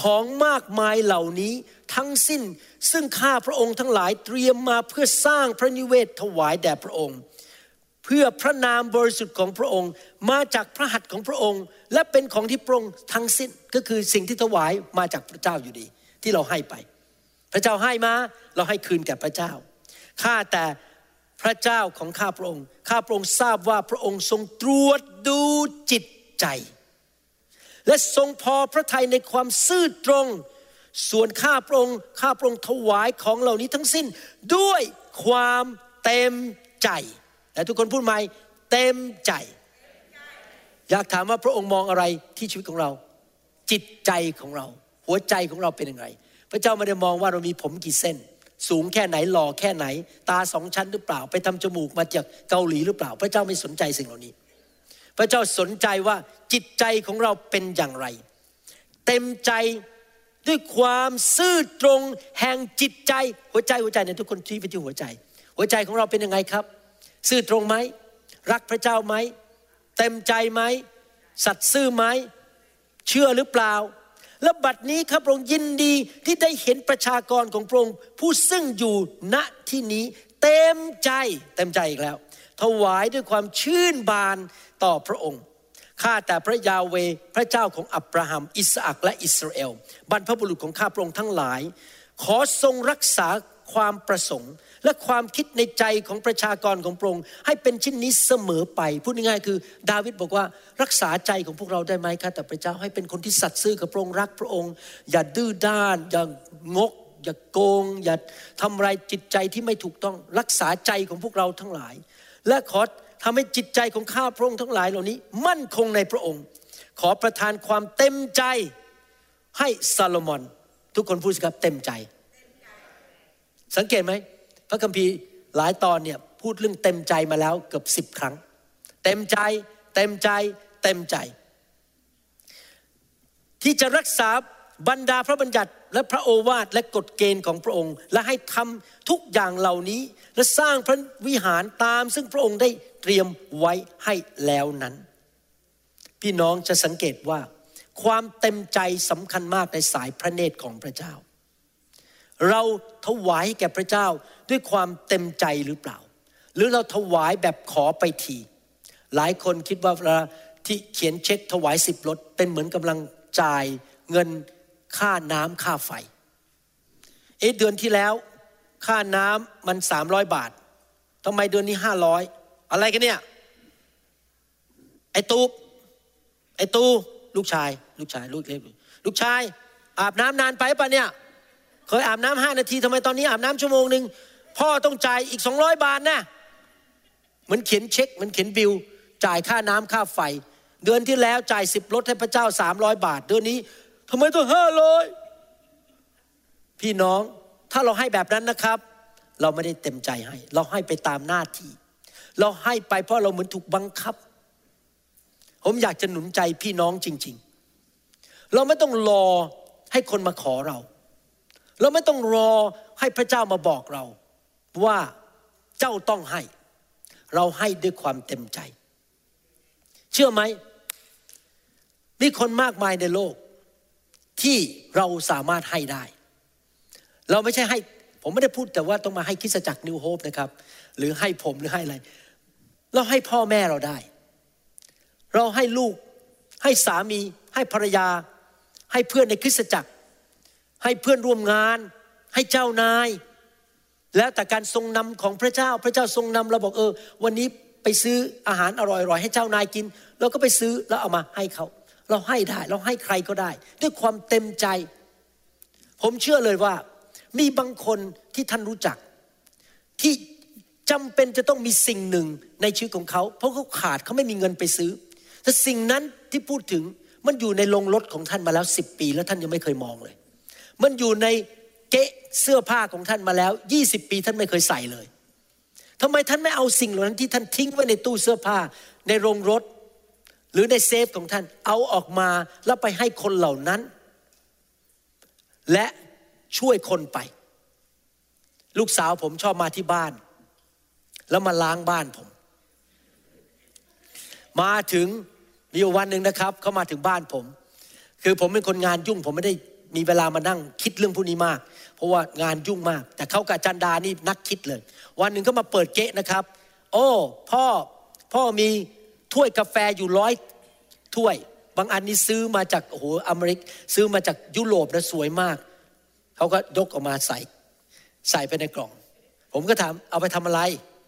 ของมากมายเหล่านี้ทั้งสิ้นซึ่งข้าพระองค์ทั้งหลายเตรียมมาเพื่อสร้างพระนิเวศถวายแด่พระองค์ เพื่อพระนามบริสุทธิ์ของพระองค์มาจากพระหัตถ์ของพระองค์ และเป็นของที่พระองค์ทั้งสิ้นก็คือสิ่งที่ถวายมาจากพระเจ้าอยู่ดี ที่เราให้ไป พระเจ้าให้มาเราให้คืนแก่พระเจ้าข้าแต่พระเจ้าของข้าพระองค์ ข้าพระองค์ทราบว่าพระองค์ทรงตรวจดูจิตใจ และทรงพอพระทัยในความซื่อตรง ส่วนข้าพระองค์ข้าพระองค์ถวายของเหล่านี้ทั้งสิ้น ด้วยความเต็มใจแต่ทุกคนพูดใหม่เต็มใจ อยากถามว่าพระองค์มองอะไรที่ชีวิตของเรา จิตใจของเรา หัวใจของเราเป็นยังไงพระเจ้าไม่ได้มองว่าเรามีผมกี่เส้น สูงแค่ไหนหล่อแค่ไหน ตาสองชั้นหรือเปล่า ไปทำจมูกมาจากเกาหลีหรือเปล่า พระเจ้าไม่สนใจสิ่งเหล่านี้ พระเจ้าสนใจว่าจิตใจของเราเป็นอย่างไร เต็มใจด้วยความซื่อตรงแห่งจิตใจหัวใจหัวใจเนี่ยทุกคนที่ไปที่หัวใจ หัวใจของเราเป็นยังไงครับ ซื่อตรงไหมรักพระเจ้าไหมเต็มใจไหมสัตย์ซื่อไหมเชื่อหรือเปล่า และบัดนี้ครับพระองค์ยินดีที่ได้เห็นประชากรของพระองค์ผู้ซึ่งอยู่ณที่นี้ เต็มใจเต็มใจอีกแล้ว ถวายด้วยความชื่นบานต่อพระองค์ข้าแต่พระยาเวพระเจ้าของอับราฮัม อิสอักและอิสราเอล บรรพบุรุษของข้าพระองค์ทั้งหลาย ขอทรงรักษาความประสงค์ และความคิดในใจของประชากรของพระองค์ให้เป็นชิ้นนี้เสมอไป พูดง่ายๆคือ ดาวิดบอกว่ารักษาใจของพวกเราได้ไหมข้าแต่พระเจ้าให้เป็นคนที่สัตย์ซื่อกับพระองค์รักพระองค์ อย่าดื้อด้าน อย่างก อย่าโกง อย่าทำลายจิตใจที่ไม่ถูกต้อง รักษาใจของพวกเราทั้งหลาย และขอทำให้จิตใจของข้าพระองค์ทั้งหลายเหล่านี้ มั่นคงในพระองค์ ขอประทานความเต็มใจให้ซาโลมอน ทุกคนพูดสิครับเต็มใจ สังเกตไหมพระคัมภีร์หลายตอนเนี่ยพูดเรื่องเต็มใจมาแล้วเกือบสิบครั้ง เต็มใจ เต็มใจ เต็มใจ ที่จะรักษาบรรดาพระบัญญัติ และพระโอวาทและกฎเกณฑ์ของพระองค์ และให้ทำทุกอย่างเหล่านี้ และสร้างพระวิหารตาม ซึ่งพระองค์ได้เตรียมไว้ให้แล้วนั้น พี่น้องจะสังเกตว่า ความเต็มใจสำคัญมากในสายพระเนตรของพระเจ้า เราถวายแก่พระเจ้าด้วยความเต็มใจหรือเปล่า หรือเราถวายแบบขอไปทีหลายคนคิดว่าเวลาที่เขียนเช็คถวายสิบรถเป็นเหมือนกำลังจ่ายเงิน ค่าน้ำค่าไฟ เอ๊ะเดือนที่แล้ว ค่าน้ำมันสามร้อยบาททำไมเดือนนี้ห้าร้อยอะไรกันเนี่ย ไอ้ตูไอ้ตูลูกชาย ลูกชายลูกเล็กลูกชาย อาบน้ำนานไปปะเนี่ย เคยอาบน้ำห้านาทีทำไมตอนนี้อาบน้ำชั่วโมงหนึ่งพ่อต้องจ่ายอีกสองร้อยบาทนะเหมือนเขียนเช็คเหมือนเขียนบิลจ่ายค่าน้ำค่าไฟ เดือนที่แล้วจ่ายสิบรถให้พระเจ้าสามร้อยบาท เดือนนี้ ทำไมต้องห้าร้อยพี่น้องถ้าเราให้แบบนั้นนะครับ เราไม่ได้เต็มใจให้ เราให้ไปตามหน้าที่ เราให้ไปเพราะเราเหมือนถูกบังคับ ผมอยากจะหนุนใจพี่น้องจริง ๆ เราไม่ต้องรอให้คนมาขอเรา เราไม่ต้องรอให้พระเจ้ามาบอกเรา ว่าเจ้าต้องให้ เราให้ด้วยความเต็มใจ เชื่อไหมมีคนมากมายในโลก ที่เราสามารถให้ได้ เราไม่ใช่ให้ผมไม่ได้พูดแต่ว่าต้องมาให้คิสจักรนิวโฮปนะครับ หรือให้ผมหรือให้อะไร เราให้พ่อแม่เราได้ เราให้ลูกให้สามี ให้ภรรยา ให้เพื่อนในคริสตจักร ให้เพื่อนร่วมงาน ให้เจ้านาย แล้วแต่การทรงนำของพระเจ้าพระเจ้าทรงนำเราบอกเออ วันนี้ไปซื้ออาหารอร่อยๆให้เจ้านายกินเราก็ไปซื้อแล้วเอามาให้เขา เราให้ได้ เราให้ใครก็ได้ ด้วยความเต็มใจ ผมเชื่อเลยว่า มีบางคนที่ท่านรู้จัก ที่จำเป็นจะต้องมีสิ่งหนึ่งในชีวิตของเขา เพราะเขาขาดเขาไม่มีเงินไปซื้อ แต่สิ่งนั้นที่พูดถึงมันอยู่ในโรงรถของท่านมาแล้วสิบปี แล้วท่านยังไม่เคยมองเลย มันอยู่ในเกะเสื้อผ้าของท่านมาแล้วยี่สิบปีท่านไม่เคยใส่เลยทำไมท่านไม่เอาสิ่งเหล่านั้นที่ท่านทิ้งไว้ในตู้เสื้อผ้า ในโรงรถ หรือในเซฟของท่านเอาออกมาแล้วไปให้คนเหล่านั้น และช่วยคนไป ลูกสาวผมชอบมาที่บ้าน แล้วมาล้างบ้านผม มาถึงมีวันหนึ่งนะครับเขามาถึงบ้านผม คือผมเป็นคนงานยุ่ง ผมไม่ได้มีเวลามานั่งคิดเรื่องพวกนี้มาก เพราะว่างานยุ่งมาก แต่เขากับจันดานี่นักคิดเลย วันหนึ่งเขามาเปิดเกะนะครับ โอ้ พ่อพ่อมี ถ้วยกาแฟอยู่ร้อยถ้วย บางอันนี้ซื้อมาจากโอ้โหอเมริกซื้อมาจากยุโรปนะสวยมากเขาก็ยกออกมาใส่ ใส่ไปในกล่อง ผมก็ถามเอาไปทำอะไร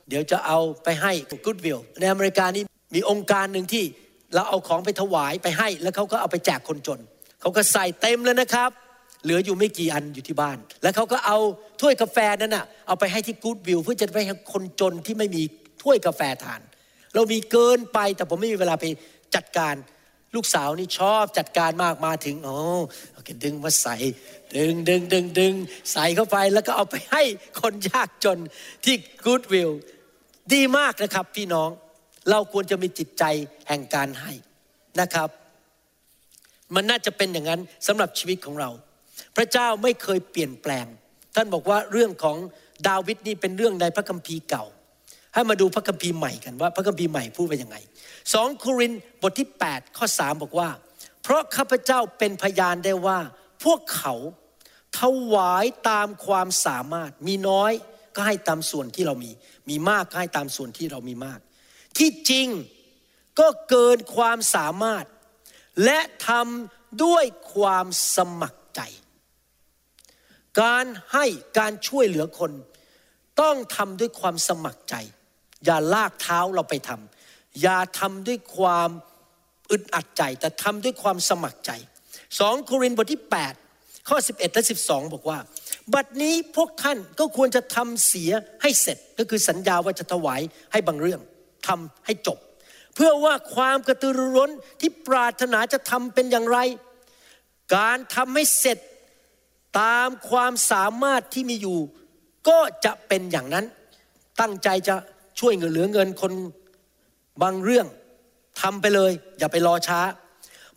เดี๋ยวจะเอาไปให้กูดวิลในอเมริกานี่มีองค์การหนึ่งที่เราเอาของไปถวายไปให้ แล้วเขาก็เอาไปแจกคนจนเขาก็ใส่เต็มเลยนะครับ เหลืออยู่ไม่กี่อันอยู่ที่บ้าน แล้วเขาก็เอาถ้วยกาแฟนั้นนะ่ะเอาไปให้ที่กูดวิลเพื่อจะไปให้คนจนที่ไม่มีถ้วยกาแฟทาน เรามีเกินไปแต่ผมไม่มีเวลาไปจัดการลูกสาวนี่ชอบจัดการมากมาถึงอ๋อโอเคดึงมาใส่ดึงดึงดึงดึงใส่เข้าไปแล้วก็เอาไปให้คนยากจนที่กูดวิลดีมากนะครับพี่น้องเราควรจะมีจิตใจแห่งการให้นะครับ มันน่าจะเป็นอย่างนั้นสำหรับชีวิตของเรา พระเจ้าไม่เคยเปลี่ยนแปลง ท่านบอกว่าเรื่องของดาวิดนี่เป็นเรื่องในพระคัมภีร์เก่า ให้มาดูพระคัมภีร์ใหม่กันว่า พระคัมภีร์ใหม่พูดว่ายังไงสองโครินบทที่ 8 ข้อ 3 บอกว่า เพราะข้าพเจ้าเป็นพยานได้ว่า พวกเขาถวายตามความสามารถ มีน้อยก็ให้ตามส่วนที่เรามี มีมากก็ให้ตามส่วนที่เรามีมาก ที่จริงก็เกินความสามารถ และทำด้วยความสมัครใจ การให้การช่วยเหลือคน ต้องทำด้วยความสมัครใจ อย่าลากเท้าเราไปทำอย่าทำด้วยความอึดอัดใจ แต่ทำด้วยความสมัครใจสองโครินธ์บทที่ 8 ข้อ 11 และ 12 บอกว่า บัดนี้พวกท่านก็ควรจะทำเสียให้เสร็จ ก็คือสัญญาว่าจะถวายให้บางเรื่องทำให้จบ เพื่อว่าความกระตือรือร้นที่ปรารถนาจะทำเป็นอย่างไร การทำให้เสร็จตามความสามารถที่มีอยู่ ก็จะเป็นอย่างนั้น ตั้งใจจะ ช่วยเงินเหลือเงินคนบางเรื่องทำไปเลย อย่าไปรอช้า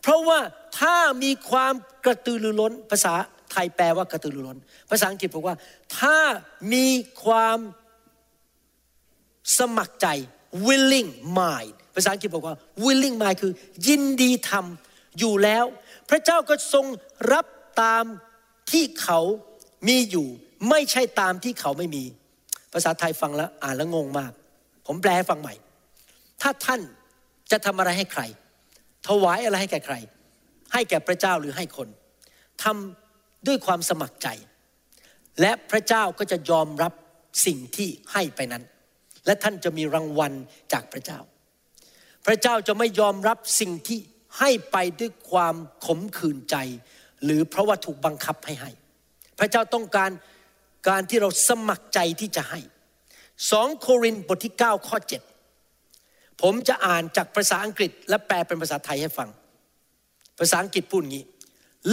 เพราะว่าถ้ามีความกระตือรือร้น ภาษาไทยแปลว่ากระตือรือร้น ภาษาอังกฤษบอกว่า ถ้ามีความสมัครใจ willing mind ภาษาอังกฤษบอกว่า willing mind คือ ยินดีทำอยู่แล้ว พระเจ้าก็ทรงรับตามที่เขามีอยู่ ไม่ใช่ตามที่เขาไม่มี ภาษาไทยฟังแล้วอ่านแล้วงงมาก ผมแปลให้ฟังใหม่ ถ้าท่านจะทำอะไรให้ใคร ถวายอะไรให้แก่ใคร ให้แก่พระเจ้าหรือให้คนทำด้วยความสมัครใจ และพระเจ้าก็จะยอมรับสิ่งที่ให้ไปนั้น และท่านจะมีรางวัลจากพระเจ้า พระเจ้าจะไม่ยอมรับสิ่งที่ให้ไปด้วยความขมขื่นใจ หรือเพราะว่าถูกบังคับให้ให้ พระเจ้าต้องการการที่เราสมัครใจที่จะให้ สองโครินธ์บทที่ 9 ข้อ 7 ผมจะอ่านจากภาษาอังกฤษและแปลเป็นภาษาไทยให้ฟัง ภาษาอังกฤษพูดงี้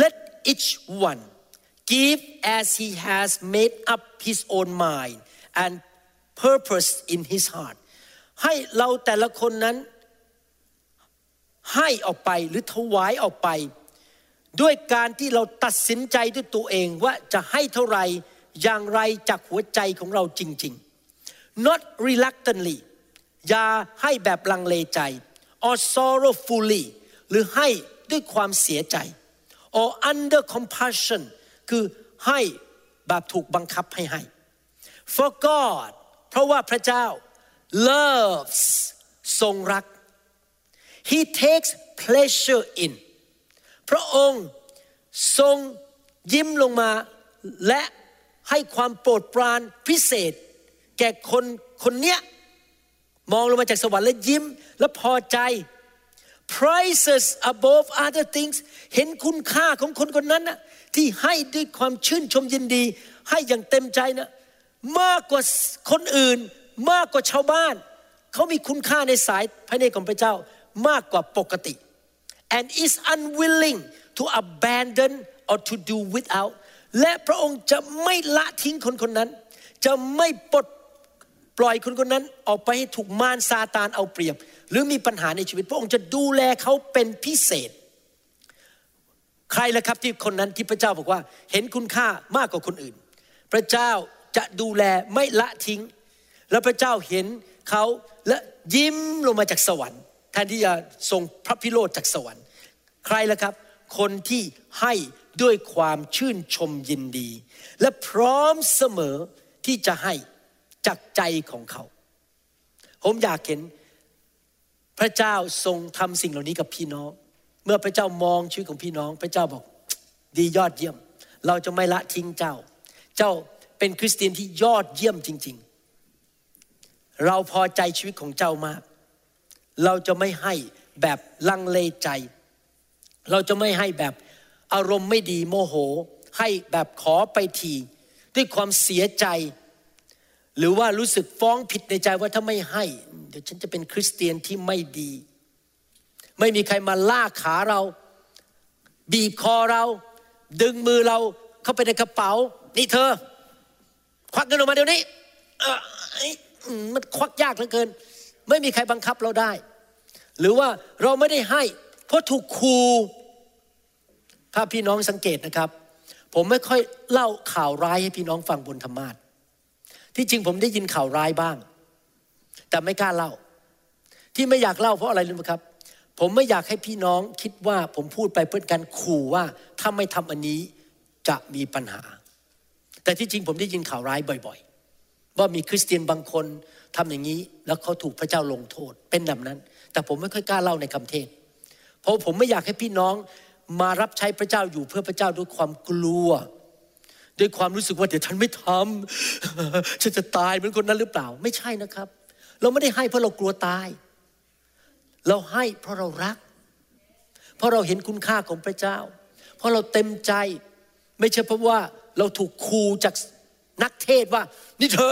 let each one give as he has made up his own mind and purpose in his heart ให้เราแต่ละคนนั้น ให้ออกไปหรือถวายออกไป ด้วยการที่เราตัดสินใจด้วยตัวเองว่าจะให้เท่าไรอย่างไรจากหัวใจของเราจริง ๆ not reluctantly อย่าให้แบบลังเลใจ or sorrowfully หรือให้ด้วยความเสียใจ or under compassion คือให้แบบถูกบังคับให้ให้ for God เพราะว่าพระเจ้า loves ทรงรัก he takes pleasure in พระองค์ทรงยิ้มลงมาและให้ความโปรดปรานพิเศษ แก่คนคนเนี้ยมองลงมาจากสวรรค์แล้วยิ้ม และพอใจ prices above other things เห็นคุณค่าของคนคนนั้นนะที่ให้ด้วยความชื่นชมยินดี ให้อย่างเต็มใจนะมากกว่าคนอื่น มากกว่าชาวบ้าน เขามีคุณค่าในสายพระเนตรของพระเจ้ามากกว่าปกติ and is unwilling to abandon or to do without และพระองค์จะไม่ละทิ้งคนคนนั้น จะไม่ปลด ปล่อยคนคนนั้นออกไปให้ถูกมารซาตานเอาเปรียบ หรือมีปัญหาในชีวิต พระองค์จะดูแลเขาเป็นพิเศษ ใครละครับที่คนนั้นที่พระเจ้าบอกว่า เห็นคุณค่ามากกว่าคนอื่น พระเจ้าจะดูแลไม่ละทิ้ง แล้วพระเจ้าเห็นเขาและยิ้มลงมาจากสวรรค์แทนที่จะทรงพระพิโรธจากสวรรค์ ใครละครับ คนที่ให้ด้วยความชื่นชมยินดี และพร้อมเสมอที่จะให้ จากใจของเขา ผมอยากเห็นพระเจ้าทรงทำสิ่งเหล่านี้กับพี่น้อง เมื่อพระเจ้ามองชีวิตของพี่น้อง พระเจ้าบอกดียอดเยี่ยม เราจะไม่ละทิ้งเจ้า เจ้าเป็นคริสเตียนที่ยอดเยี่ยมจริง ๆ เราพอใจชีวิตของเจ้ามาก เราจะไม่ให้แบบลังเลใจ เราจะไม่ให้แบบอารมณ์ไม่ดีโมโห ให้แบบขอไปที ด้วยความเสียใจ หรือว่ารู้สึกฟ้องผิดในใจว่าถ้าไม่ให้ เดี๋ยวฉันจะเป็นคริสเตียนที่ไม่ดี ไม่มีใครมาลากขาเรา บีบคอเรา ดึงมือเราเข้าไปในกระเป๋า นี่เธอ ควักเงินออกมาเดี๋ยวนี้มันควักยากเหลือเกิน ไม่มีใครบังคับเราได้ หรือว่าเราไม่ได้ให้ เพราะถูกคูถ้าพี่น้องสังเกตนะครับ ผมไม่ค่อยเล่าข่าวร้ายให้พี่น้องฟังบนธรรมาท ที่จริงผมได้ยินข่าวร้ายบ้าง แต่ไม่กล้าเล่า ที่ไม่อยากเล่าเพราะอะไรรู้ไหมครับ ผมไม่อยากให้พี่น้องคิดว่าผมพูดไปเพื่อการขู่ว่าถ้าไม่ทำอันนี้จะมีปัญหา แต่ที่จริงผมได้ยินข่าวร้ายบ่อย ๆ ว่ามีคริสเตียนบางคนทำอย่างนี้ แล้วเขาถูกพระเจ้าลงโทษเป็นแบบนั้น แต่ผมไม่ค่อยกล้าเล่าในคำเทศ เพราะผมไม่อยากให้พี่น้องมารับใช้พระเจ้าอยู่เพื่อพระเจ้าด้วยความกลัว ด้วยความรู้สึกว่าเดี๋ยวฉันไม่ทำฉันจะตายเหมือนคนนั้นหรือเปล่า ไม่ใช่นะครับ เราไม่ได้ให้เพราะเรากลัวตาย เราให้เพราะเรารัก เพราะเราเห็นคุณค่าของพระเจ้า เพราะเราเต็มใจ ไม่ใช่เพราะว่าเราถูกคูจากนักเทศว่า นี่เธอ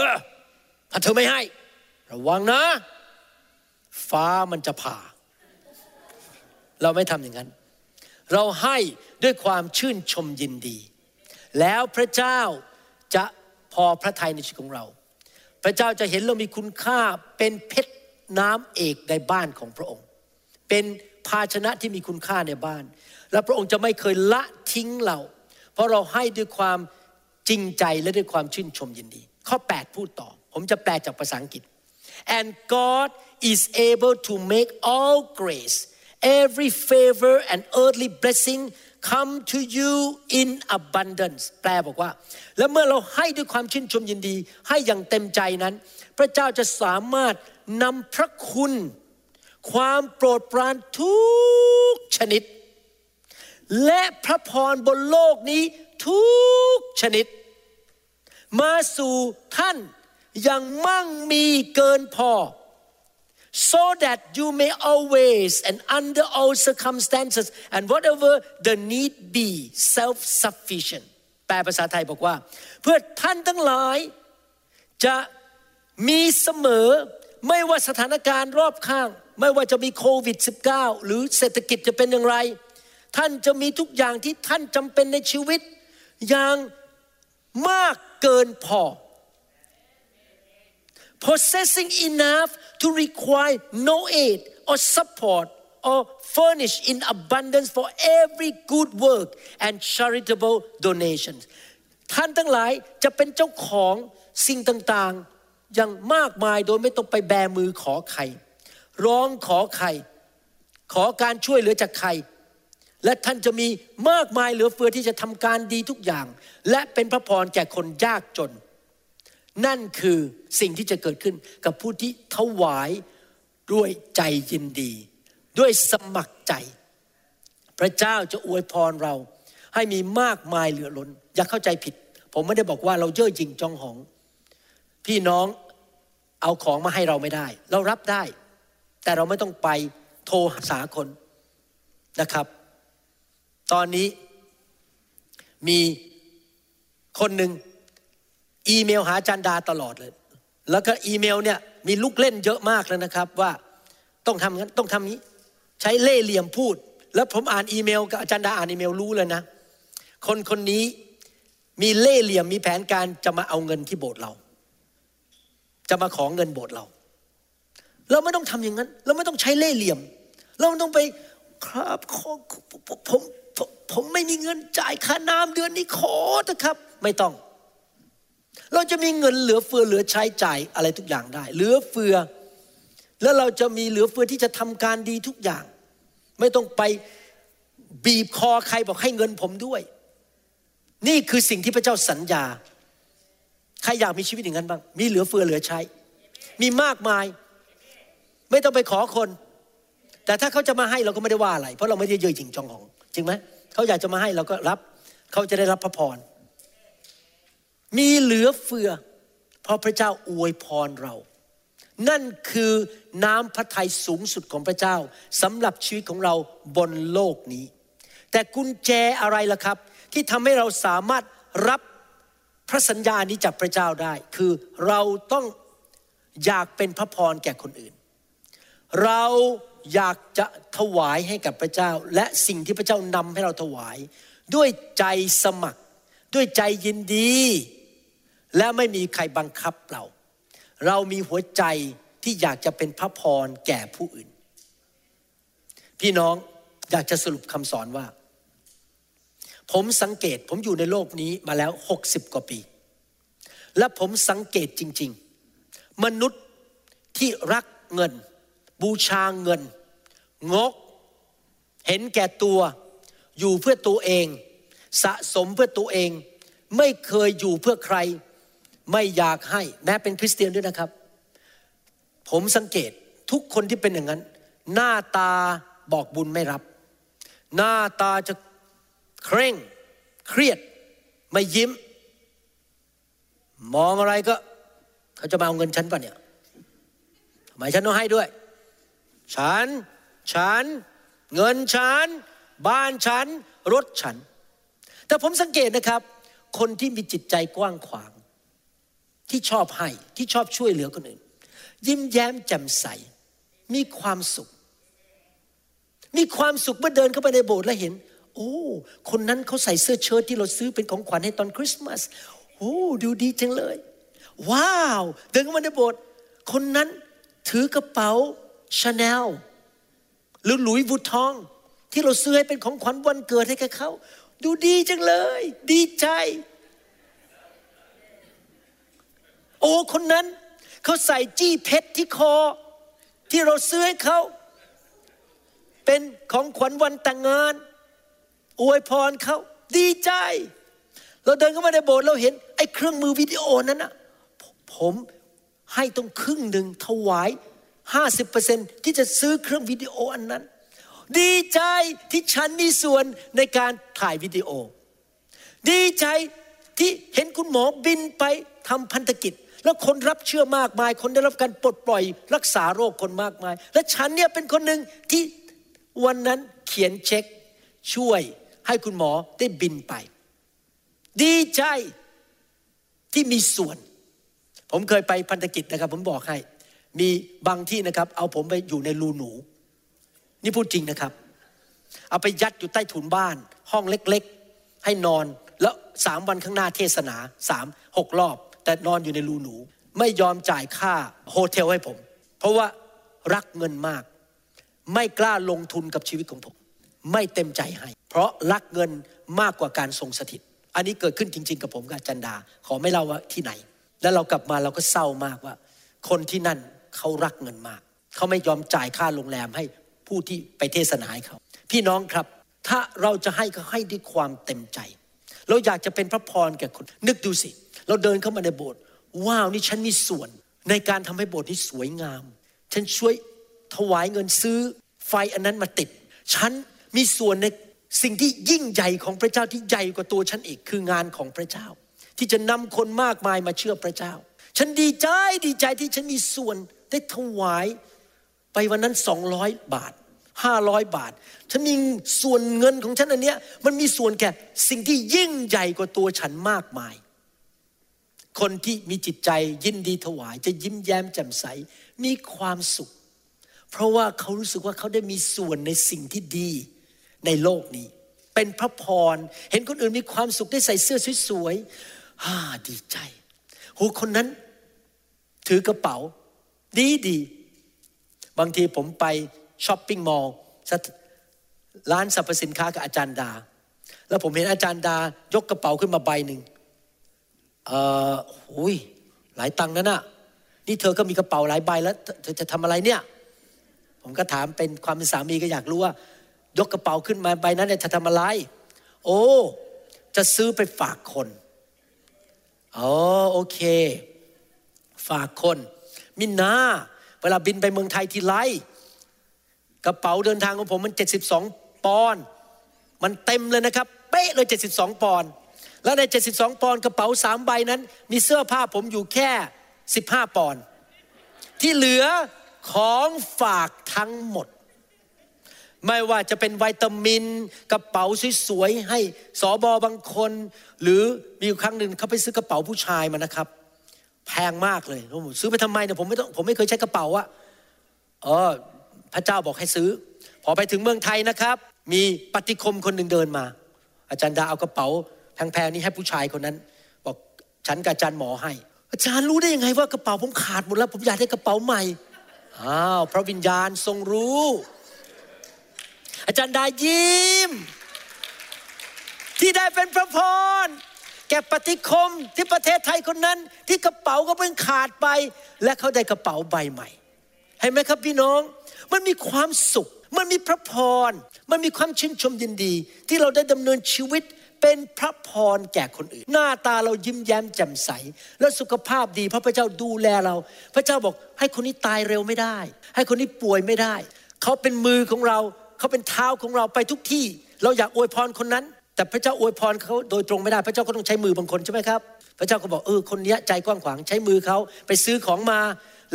ถ้าเธอไม่ให้ ระวังนะ ฟ้ามันจะผ่า เราไม่ทำอย่างนั้น เราให้ด้วยความชื่นชมยินดี แล้วพระเจ้าจะพอพระทัยในชีวิตของเรา พระเจ้าจะเห็นเรามีคุณค่าเป็นเพชรน้ำเอกในบ้านของพระองค์ เป็นภาชนะที่มีคุณค่าในบ้าน และพระองค์จะไม่เคยละทิ้งเรา เพราะเราให้ด้วยความจริงใจและด้วยความชื่นชมยินดี ข้อ 8 พูดต่อ ผมจะแปลจากภาษาอังกฤษ and God is able to make all grace every favor and earthly blessing come to you in abundance แปลบอกว่า และเมื่อเราให้ด้วยความชื่นชมยินดี ให้อย่างเต็มใจนั้น พระเจ้าจะสามารถนำพระคุณ ความโปรดปรานทุกชนิด และพระพรบนโลกนี้ทุกชนิด มาสู่ท่านอย่างมั่งมีเกินพอ so that you may always and under all circumstances and whatever the need be self sufficient แปลภาษาไทยบอกว่า เพื่อท่านทั้งหลายจะมีเสมอไม่ว่าสถานการณ์รอบข้าง ไม่ว่าจะมีโควิด -19 หรือเศรษฐกิจจะเป็นอย่างไร ท่านจะมีทุกอย่างที่ท่านจำเป็นในชีวิต อย่างมากเกินพอ possessing enough to require no aid or support or furnish in abundance for every good work and charitable donations ท่านทั้งหลายจะเป็นเจ้าของสิ่งต่างๆ อย่างมากมายโดยไม่ต้องไปแบมือขอใคร ร้องขอใคร ขอการช่วยเหลือจากใคร และท่านจะมีมากมายเหลือเฟือที่จะทำการดีทุกอย่าง และเป็นพระพรแก่คนยากจน นั่นคือสิ่งที่จะเกิดขึ้นกับผู้ที่ถวายด้วยใจยินดี ด้วยสมัครใจ พระเจ้าจะอวยพรเรา ให้มีมากมายเหลือล้น อย่าเข้าใจผิด ผมไม่ได้บอกว่าเราเย่อหยิ่งจองหอง พี่น้องเอาของมาให้เราไม่ได้ เรารับได้ แต่เราไม่ต้องไปโทรหาคนนะครับ ตอนนี้มีคนหนึ่ง อีเมลหาจันดาตลอดเลย แล้วก็อีเมลเนี่ยมีลูกเล่นเยอะมากแล้วนะครับว่าต้องทำงั้นต้องทำนี้ ใช้เล่เหลี่ยมพูด แล้วผมอ่านอีเมลกับอาจารย์ดาอ่านอีเมลรู้เลยนะ คนคนนี้มีเล่เหลี่ยมมีแผนการจะมาเอาเงินที่โบสถ์เรา จะมาขอเงินโบสถ์เรา เราไม่ต้องทำอย่างนั้น เราไม่ต้องใช้เล่เหลี่ยม เราไม่ต้องไปครับขอผมผมผมไม่มีเงินจ่ายค่าน้ำเดือนนี้ขอเถอะครับ ไม่ต้อง เราจะมีเงินเหลือเฟือเหลือใช้จ่ายอะไรทุกอย่างได้ เหลือเฟือ แล้วเราจะมีเหลือเฟือที่จะทำการดีทุกอย่าง ไม่ต้องไปบีบคอใครบอกให้เงินผมด้วย นี่คือสิ่งที่พระเจ้าสัญญา ใครอยากมีชีวิตอย่างนั้นบ้าง มีเหลือเฟือเหลือใช้ มีมากมาย ไม่ต้องไปขอคน แต่ถ้าเขาจะมาให้เราก็ไม่ได้ว่าอะไร เพราะเราไม่ได้เย่อหยิ่งจองหอง จริงไหม เขาอยากจะมาให้เราก็รับ เขาจะได้รับพระพร มีเหลือเฟือ เพราะพระเจ้าอวยพรเรา นั่นคือน้ำพระทัยสูงสุดของพระเจ้าสำหรับชีวิตของเราบนโลกนี้ แต่กุญแจอะไรล่ะครับ ที่ทำให้เราสามารถรับพระสัญญานี้จากพระเจ้าได้ คือเราต้องอยากเป็นพระพรแก่คนอื่น เราอยากจะถวายให้กับพระเจ้า และสิ่งที่พระเจ้านำให้เราถวาย ด้วยใจสมัคร ด้วยใจยินดี และไม่มีใครบังคับเรา เรามีหัวใจที่อยากจะเป็นพระพรแก่ผู้อื่น พี่น้องอยากจะสรุปคำสอนว่า ผมสังเกตผมอยู่ในโลกนี้มาแล้วหกสิบกว่าปี และผมสังเกตจริง ๆ มนุษย์ที่รักเงิน บูชาเงิน งก เห็นแก่ตัวอยู่เพื่อตัวเอง สะสมเพื่อตัวเอง ไม่เคยอยู่เพื่อใคร ไม่อยากให้แม้เป็นคริสเตียนด้วยนะครับ ผมสังเกตทุกคนที่เป็นอย่างนั้น หน้าตาบอกบุญไม่รับ หน้าตาจะเคร่งเครียด ไม่ยิ้ม มองอะไรก็เขาจะมาเอาเงินฉันป่ะเนี่ยทำไมฉันต้องให้ด้วย ฉัน ฉัน เงินฉัน บ้านฉัน รถฉัน แต่ผมสังเกตนะครับ คนที่มีจิตใจกว้างขวาง ที่ชอบให้ที่ชอบช่วยเหลือคนอื่น ยิ้มแย้มแจ่มใส มีความสุข มีความสุขเมื่อเดินเข้าไปในโบสถ์แล้วเห็น โอ้ คนนั้นเขาใส่เสื้อเชิ้ตที่เราซื้อเป็นของขวัญให้ตอนคริสต์มาสโอ้ดูดีจังเลย ว้าว เดินเข้ามาในโบสถ์คนนั้นถือกระเป๋าชาแนลหรือหลุยวูทอง ที่เราซื้อให้เป็นของขวัญวันเกิดให้กับเขา ดูดีจังเลย ดีใจ โอ้คนนั้นเขาใส่จี้เพชรที่คอ ที่เราซื้อให้เขา เป็นของขวัญวันแต่งงาน อวยพรเขาดีใจ เราเดินเข้ามาในโบสถ์เราเห็น ไอ้เครื่องมือวิดีโอนั้นอะผมให้ต้องครึ่งหนึ่งถวายห้าสิบเปอร์เซ็นที่จะซื้อเครื่องวิดีโออันนั้น ดีใจที่ฉันมีส่วนในการถ่ายวิดีโอ ดีใจที่เห็นคุณหมอบินไปทำพันธกิจ แล้วคนรับเชื่อมากมาย คนได้รับการปลดปล่อยรักษาโรคคนมากมาย และฉันเนี่ยเป็นคนหนึ่งที่วันนั้นเขียนเช็ค ช่วยให้คุณหมอได้บินไป ดีใจที่มีส่วน ผมเคยไปพันธกิจนะครับ ผมบอกให้ มีบางที่นะครับ เอาผมไปอยู่ในรูหนู นี่พูดจริงนะครับ เอาไปยัดอยู่ใต้ถุนบ้าน ห้องเล็กๆ ให้นอนแล้วสามวันข้างหน้าเทศนาสามหกรอบ แต่นอนอยู่ในรูหนู ไม่ยอมจ่ายค่าโฮเทลให้ผม เพราะว่ารักเงินมาก ไม่กล้าลงทุนกับชีวิตของผม ไม่เต็มใจให้ เพราะรักเงินมากกว่าการทรงสถิต อันนี้เกิดขึ้นจริง ๆ กับผมกับจันดา ขอไม่เล่าว่าที่ไหน แล้วเรากลับมาเราก็เศร้ามากว่า คนที่นั่นเขารักเงินมาก เขาไม่ยอมจ่ายค่าโรงแรมให้ผู้ที่ไปเทศนาให้เขา พี่น้องครับถ้าเราจะให้ก็ให้ด้วยความเต็มใจ เราอยากจะเป็นพระพรแก่คน นึกดูสิเเราเดินเข้ามาในโบสถ์ว้าวนี่ฉันมีส่วน ในการทำให้โบสถ์นี้สวยงาม ฉันช่วยถวายเงินซื้อไฟอันนั้นมาติด ฉันมีส่วนในสิ่งที่ยิ่งใหญ่ของพระเจ้าที่ใหญ่กว่าตัวฉันอีกคืองานของพระเจ้า ที่จะนำคนมากมายมาเชื่อพระเจ้า ฉันดีใจดีใจที่ฉันมีส่วนได้ถวายไปวันนั้นสองร้อยบาทห้าร้อยบาท ฉันมีส่วนเงินของฉันอันเนี้ยมันมีส่วนแก่สิ่งที่ยิ่งใหญ่กว่าตัวฉันมากมาย คนที่มีจิตใจยินดีถวาย จะยิ้มแย้มแจ่มใส มีความสุข เพราะว่าเขารู้สึกว่าเขาได้มีส่วนในสิ่งที่ดีในโลกนี้ เป็นพระพร เห็นคนอื่นมีความสุขได้ใส่เสื้อสวยๆฮ่าดีใจโหคนนั้นถือกระเป๋า ดีดีบางทีผมไปช้อปปิ้งมอลล์ร้านสรรพสินค้ากับอาจารย์ดา แล้วผมเห็นอาจารย์ดายกกระเป๋าขึ้นมาใบหนึ่ง เออหุยหลายตังค์นั่นน่ะ นี่เธอก็มีกระเป๋าหลายใบแล้ว เธอจะทำอะไรเนี่ย ผมก็ถามเป็นความเป็นสามีก็อยากรู้ว่า ยกกระเป๋าขึ้นมาใบนั้นเนี่ยจะทำอะไร โอ้ จะซื้อไปฝากคนอ๋อโอเค ฝากคน มินาเวลาบินไปเมืองไทยทีไรกระเป๋าเดินทางของผมมัน 72 ปอนด์มันเต็มเลยนะครับ เป๊ะเลย 72 ปอนด์ แล้วใน 72 ปอนด์กระเป๋าสามใบนั้น มีเสื้อผ้าผมอยู่แค่ 15 ปอนด์ที่เหลือของฝากทั้งหมด ไม่ว่าจะเป็นวิตามิน กระเป๋าสวยๆให้สอบอบางคน หรือมีครั้งหนึ่งเขาไปซื้อกระเป๋าผู้ชายมานะครับ แพงมากเลยซื้อไปทำไมเนี่ยผมไม่ต้องผมไม่เคยใช้กระเป๋าอะเออพระเจ้าบอกให้ซื้อ พอไปถึงเมืองไทยนะครับ มีปฏิคมคนหนึ่งเดินมา อาจารย์ดาเอากระเป๋า แพงๆนี้ให้ผู้ชายคนนั้น บอกฉันกับอาจารย์หมอให้ อาจารย์รู้ได้ยังไงว่ากระเป๋าผมขาดหมดแล้ว ผมอยากได้กระเป๋าใหม่อ้าวพระวิญญาณทรงรู้ อาจารย์ดายิ้ม ที่ได้เป็นพระพรแก่ปฏิคมที่ประเทศไทยคนนั้น ที่กระเป๋าก็เพิ่งขาดไป และเขาได้กระเป๋าใบใหม่เห็นไหมครับพี่น้อง มันมีความสุข มันมีพระพร มันมีความชื่นชมยินดี ที่เราได้ดำเนินชีวิต เป็นพระพรแก่คนอื่น หน้าตาเรายิ้มแย้มแจ่มใส และสุขภาพดีพระพระเจ้าดูแลเรา พระเจ้าบอกให้คนนี้ตายเร็วไม่ได้ ให้คนนี้ป่วยไม่ได้ เขาเป็นมือของเรา เขาเป็นเท้าของเราไปทุกที่ เราอยากอวยพรคนนั้น แต่พระเจ้าอวยพรเขาโดยตรงไม่ได้ พระเจ้าก็ต้องใช้มือบางคนใช่ไหมครับ พระเจ้าก็บอกเออคนนี้ใจกว้างขวางใช้มือเขาไปซื้อของมา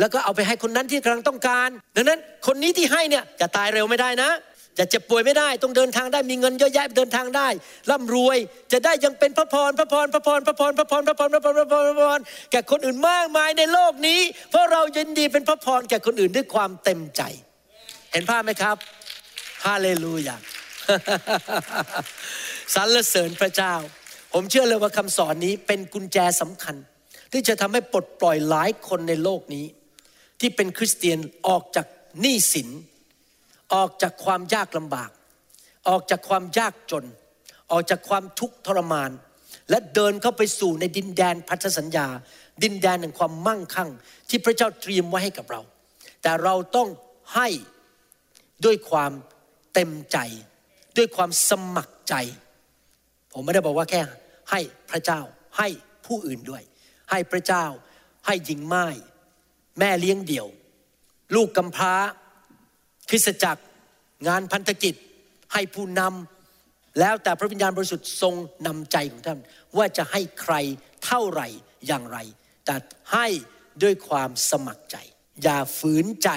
แล้วก็เอาไปให้คนนั้นที่กำลังต้องการ ดังนั้นคนนี้ที่ให้เนี่ยจะตายเร็วไม่ได้นะ จะเจ็บป่วยไม่ได้ต้องเดินทางได้มีเงินเยอะแยะเดินทางได้ร่ำรวยจะได้ยังเป็นพระพรพระพรพระพรพระพรพระพรพระพรพระพรพระพรพระพรแก่คนอื่นมากมายในโลกนี้ เพราะเรายินดีเป็นพระพรแก่คนอื่นด้วยความเต็มใจ เห็นภาพไหมครับฮาเลลูยาสรรเสริญพระเจ้า ผมเชื่อเลยว่าคำสอนนี้เป็นกุญแจสำคัญ ที่จะทำให้ปลดปล่อยหลายคนในโลกนี้ ที่เป็นคริสเตียนออกจากหนี้สิน ออกจากความยากลำบาก ออกจากความยากจน ออกจากความทุกข์ทรมาน และเดินเข้าไปสู่ในดินแดนพันธสัญญา ดินแดนแห่งความมั่งคั่ง ที่พระเจ้าเตรียมไว้ให้กับเรา แต่เราต้องให้ด้วยความเต็มใจ ด้วยความสมัครใจ ผมไม่ได้บอกว่าแค่ให้พระเจ้าให้ผู้อื่นด้วย ให้พระเจ้าให้หญิงไม้แม่เลี้ยงเดี่ยว ลูกกำพร้า คริสตจักรงานพันธกิจให้ผู้นำแล้วแต่พระวิญญาณบริสุทธิ์ทรงนำใจของท่าน ว่าจะให้ใครเท่าไหร่อย่างไร แต่ให้ด้วยความสมัครใจ อย่าฝืนใจ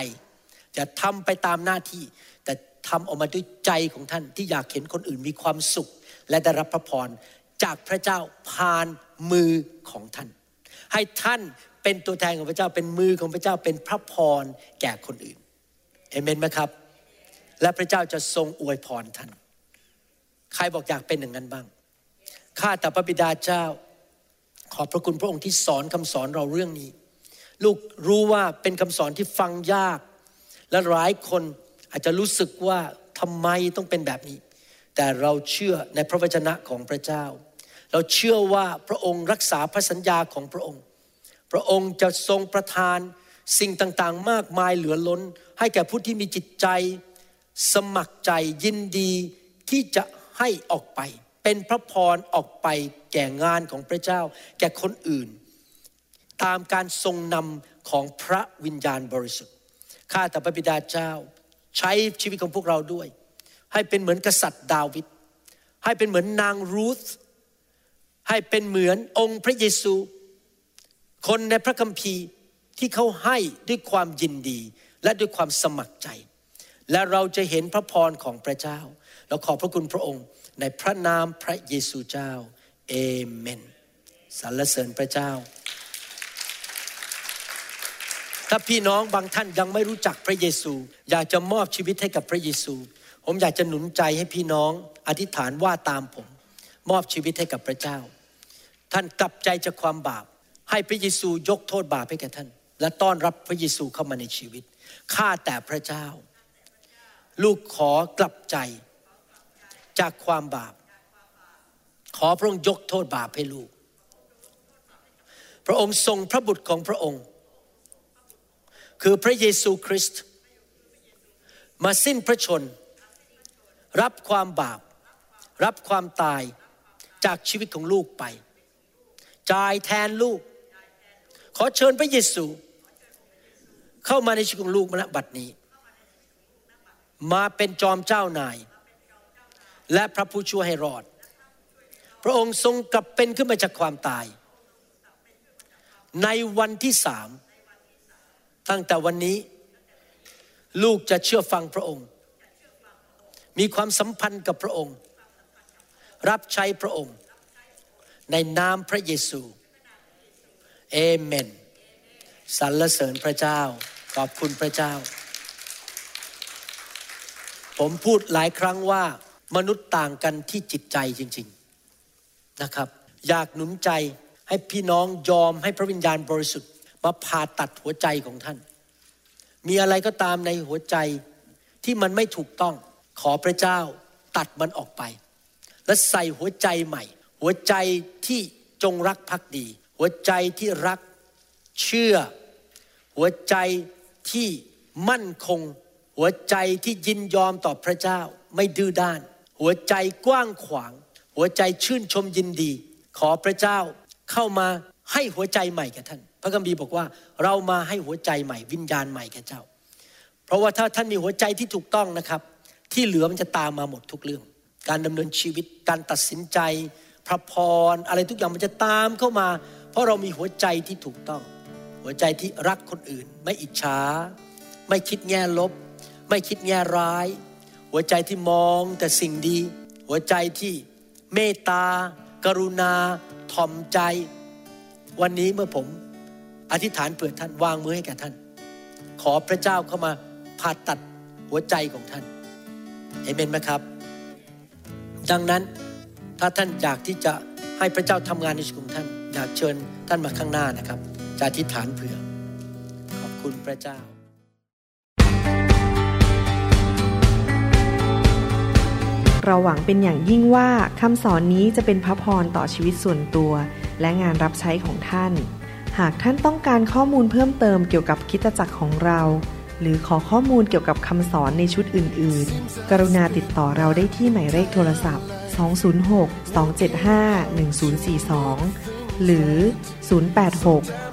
จะทำไปตามหน้าที่ แต่ทำออกมาด้วยใจของท่านที่อยากเห็นคนอื่นมีความสุข และได้รับพระพรจากพระเจ้าผ่านมือของท่าน ให้ท่านเป็นตัวแทนของพระเจ้าเป็นมือของพระเจ้าเป็นพระพรแก่คนอื่น เอเมนไหมครับ และพระเจ้าจะทรงอวยพรท่าน ใครบอกอยากเป็นอย่างนั้นบ้าง ข้าแต่พระบิดาเจ้า ขอบพระคุณพระองค์ที่สอนคำสอนเราเรื่องนี้ ลูกรู้ว่าเป็นคำสอนที่ฟังยาก และหลายคนอาจจะรู้สึกว่าทำไมต้องเป็นแบบนี้ แต่เราเชื่อในพระวจนะของพระเจ้า เราเชื่อว่าพระองค์รักษาพระสัญญาของพระองค์ พระองค์จะทรงประทานสิ่งต่างๆ มากมายเหลือล้นให้แก่ผู้ที่มีจิตใจ สมัครใจยินดีที่จะให้ออกไป เป็นพระพรออกไปแก่งานของพระเจ้า แก่คนอื่น ตามการทรงนำของพระวิญญาณบริสุทธิ์ข้าแต่พระบิดาเจ้า ใช้ชีวิตของพวกเราด้วย ให้เป็นเหมือนกษัตริย์ดาวิดให้เป็นเหมือนนางรูธให้เป็นเหมือนองค์พระเยซู คนในพระคัมภีร์ที่เขาให้ด้วยความยินดี และด้วยความสมัครใจ และเราจะเห็นพระพรของพระเจ้า เราขอบพระคุณพระองค์ในพระนามพระเยซูเจ้าเอเมนสรรเสริญพระเจ้า ถ้าพี่น้องบางท่านยังไม่รู้จักพระเยซู อยากจะมอบชีวิตให้กับพระเยซู ผมอยากจะหนุนใจให้พี่น้องอธิษฐานว่าตามผม มอบชีวิตให้กับพระเจ้า ท่านกลับใจจากความบาป ให้พระเยซูยกโทษบาปให้แก่ท่าน และต้อนรับพระเยซูเข้ามาในชีวิต ข้าแต่พระเจ้า ลูกขอกลับใจ จากความบาป ขอพระองค์ยกโทษบาปให้ลูก พระองค์ทรงพระบุตรของพระองค์ คือพระเยซูคริสต์มาสิ้นพระชน รับความบาป รับความตายจากชีวิตของลูกไปจ่ายแทนลูก ขอเชิญพระเยซู เข้ามาในชีวิตของลูกมณบัดนี้ มาเป็นจอมเจ้านาย และพระผู้ช่วยให้รอด พระองค์ทรงกลับเป็นขึ้นมาจากความตาย ในวันที่สามตั้งแต่วันนี้ ลูกจะเชื่อฟังพระองค์ มีความสัมพันธ์กับพระองค์ รับใช้พระองค์ ในนามพระเยซูเอเมนสรรเสริญพระเจ้า ขอบคุณพระเจ้า ผมพูดหลายครั้งว่ามนุษย์ต่างกันที่จิตใจจริง ๆนะครับ อยากหนุนใจให้พี่น้องยอมให้พระวิญญาณบริสุทธิ์ มาผ่าตัดหัวใจของท่าน มีอะไรก็ตามในหัวใจที่มันไม่ถูกต้องขอพระเจ้าตัดมันออกไป และใส่หัวใจใหม่ หัวใจที่จงรักภักดี หัวใจที่รักเชื่อ หัวใจ ที่มั่นคง หัวใจที่ยินยอมต่อพระเจ้า ไม่ดื้อด้าน หัวใจกว้างขวาง หัวใจชื่นชมยินดี ขอพระเจ้าเข้ามาให้หัวใจใหม่แก่ท่าน พระคัมภีร์บอกว่าเรามาให้หัวใจใหม่ วิญญาณใหม่แก่เจ้า เพราะว่าถ้าท่านมีหัวใจที่ถูกต้องนะครับ ที่เหลือมันจะตามมาหมดทุกเรื่อง การดำเนินชีวิตการตัดสินใจ พระพรอะไรทุกอย่างมันจะตามเข้ามา เพราะเรามีหัวใจที่ถูกต้อง หัวใจที่รักคนอื่น ไม่อิจฉาไม่คิดแง่ลบ ไม่คิดแง่ร้าย หัวใจที่มองแต่สิ่งดี หัวใจที่เมตตา กรุณาถ่อมใจ วันนี้เมื่อผมอธิษฐานเปิดท่านวางมือให้แก่ท่าน ขอพระเจ้าเข้ามาผ่าตัดหัวใจของท่านเอเมนไหมครับ ดังนั้นถ้าท่านอยากที่จะให้พระเจ้าทำงานในชีวิตของท่าน อยากเชิญท่านมาข้างหน้านะครับ จะอธิษฐานเผื่อ ขอบคุณพระเจ้าเราหวังเป็นอย่างยิ่งว่าคำสอนนี้จะเป็นพระพรต่อชีวิตส่วนตัว และงานรับใช้ของท่าน หากท่านต้องการข้อมูลเพิ่มเติมเกี่ยวกับคิตจักรของเรา หรือขอข้อมูลเกี่ยวกับคำสอนในชุดอื่น ๆ กรุณาติดต่อเราได้ที่หมายเลขโทรศัพท์ 206 275 1042 หรือ 086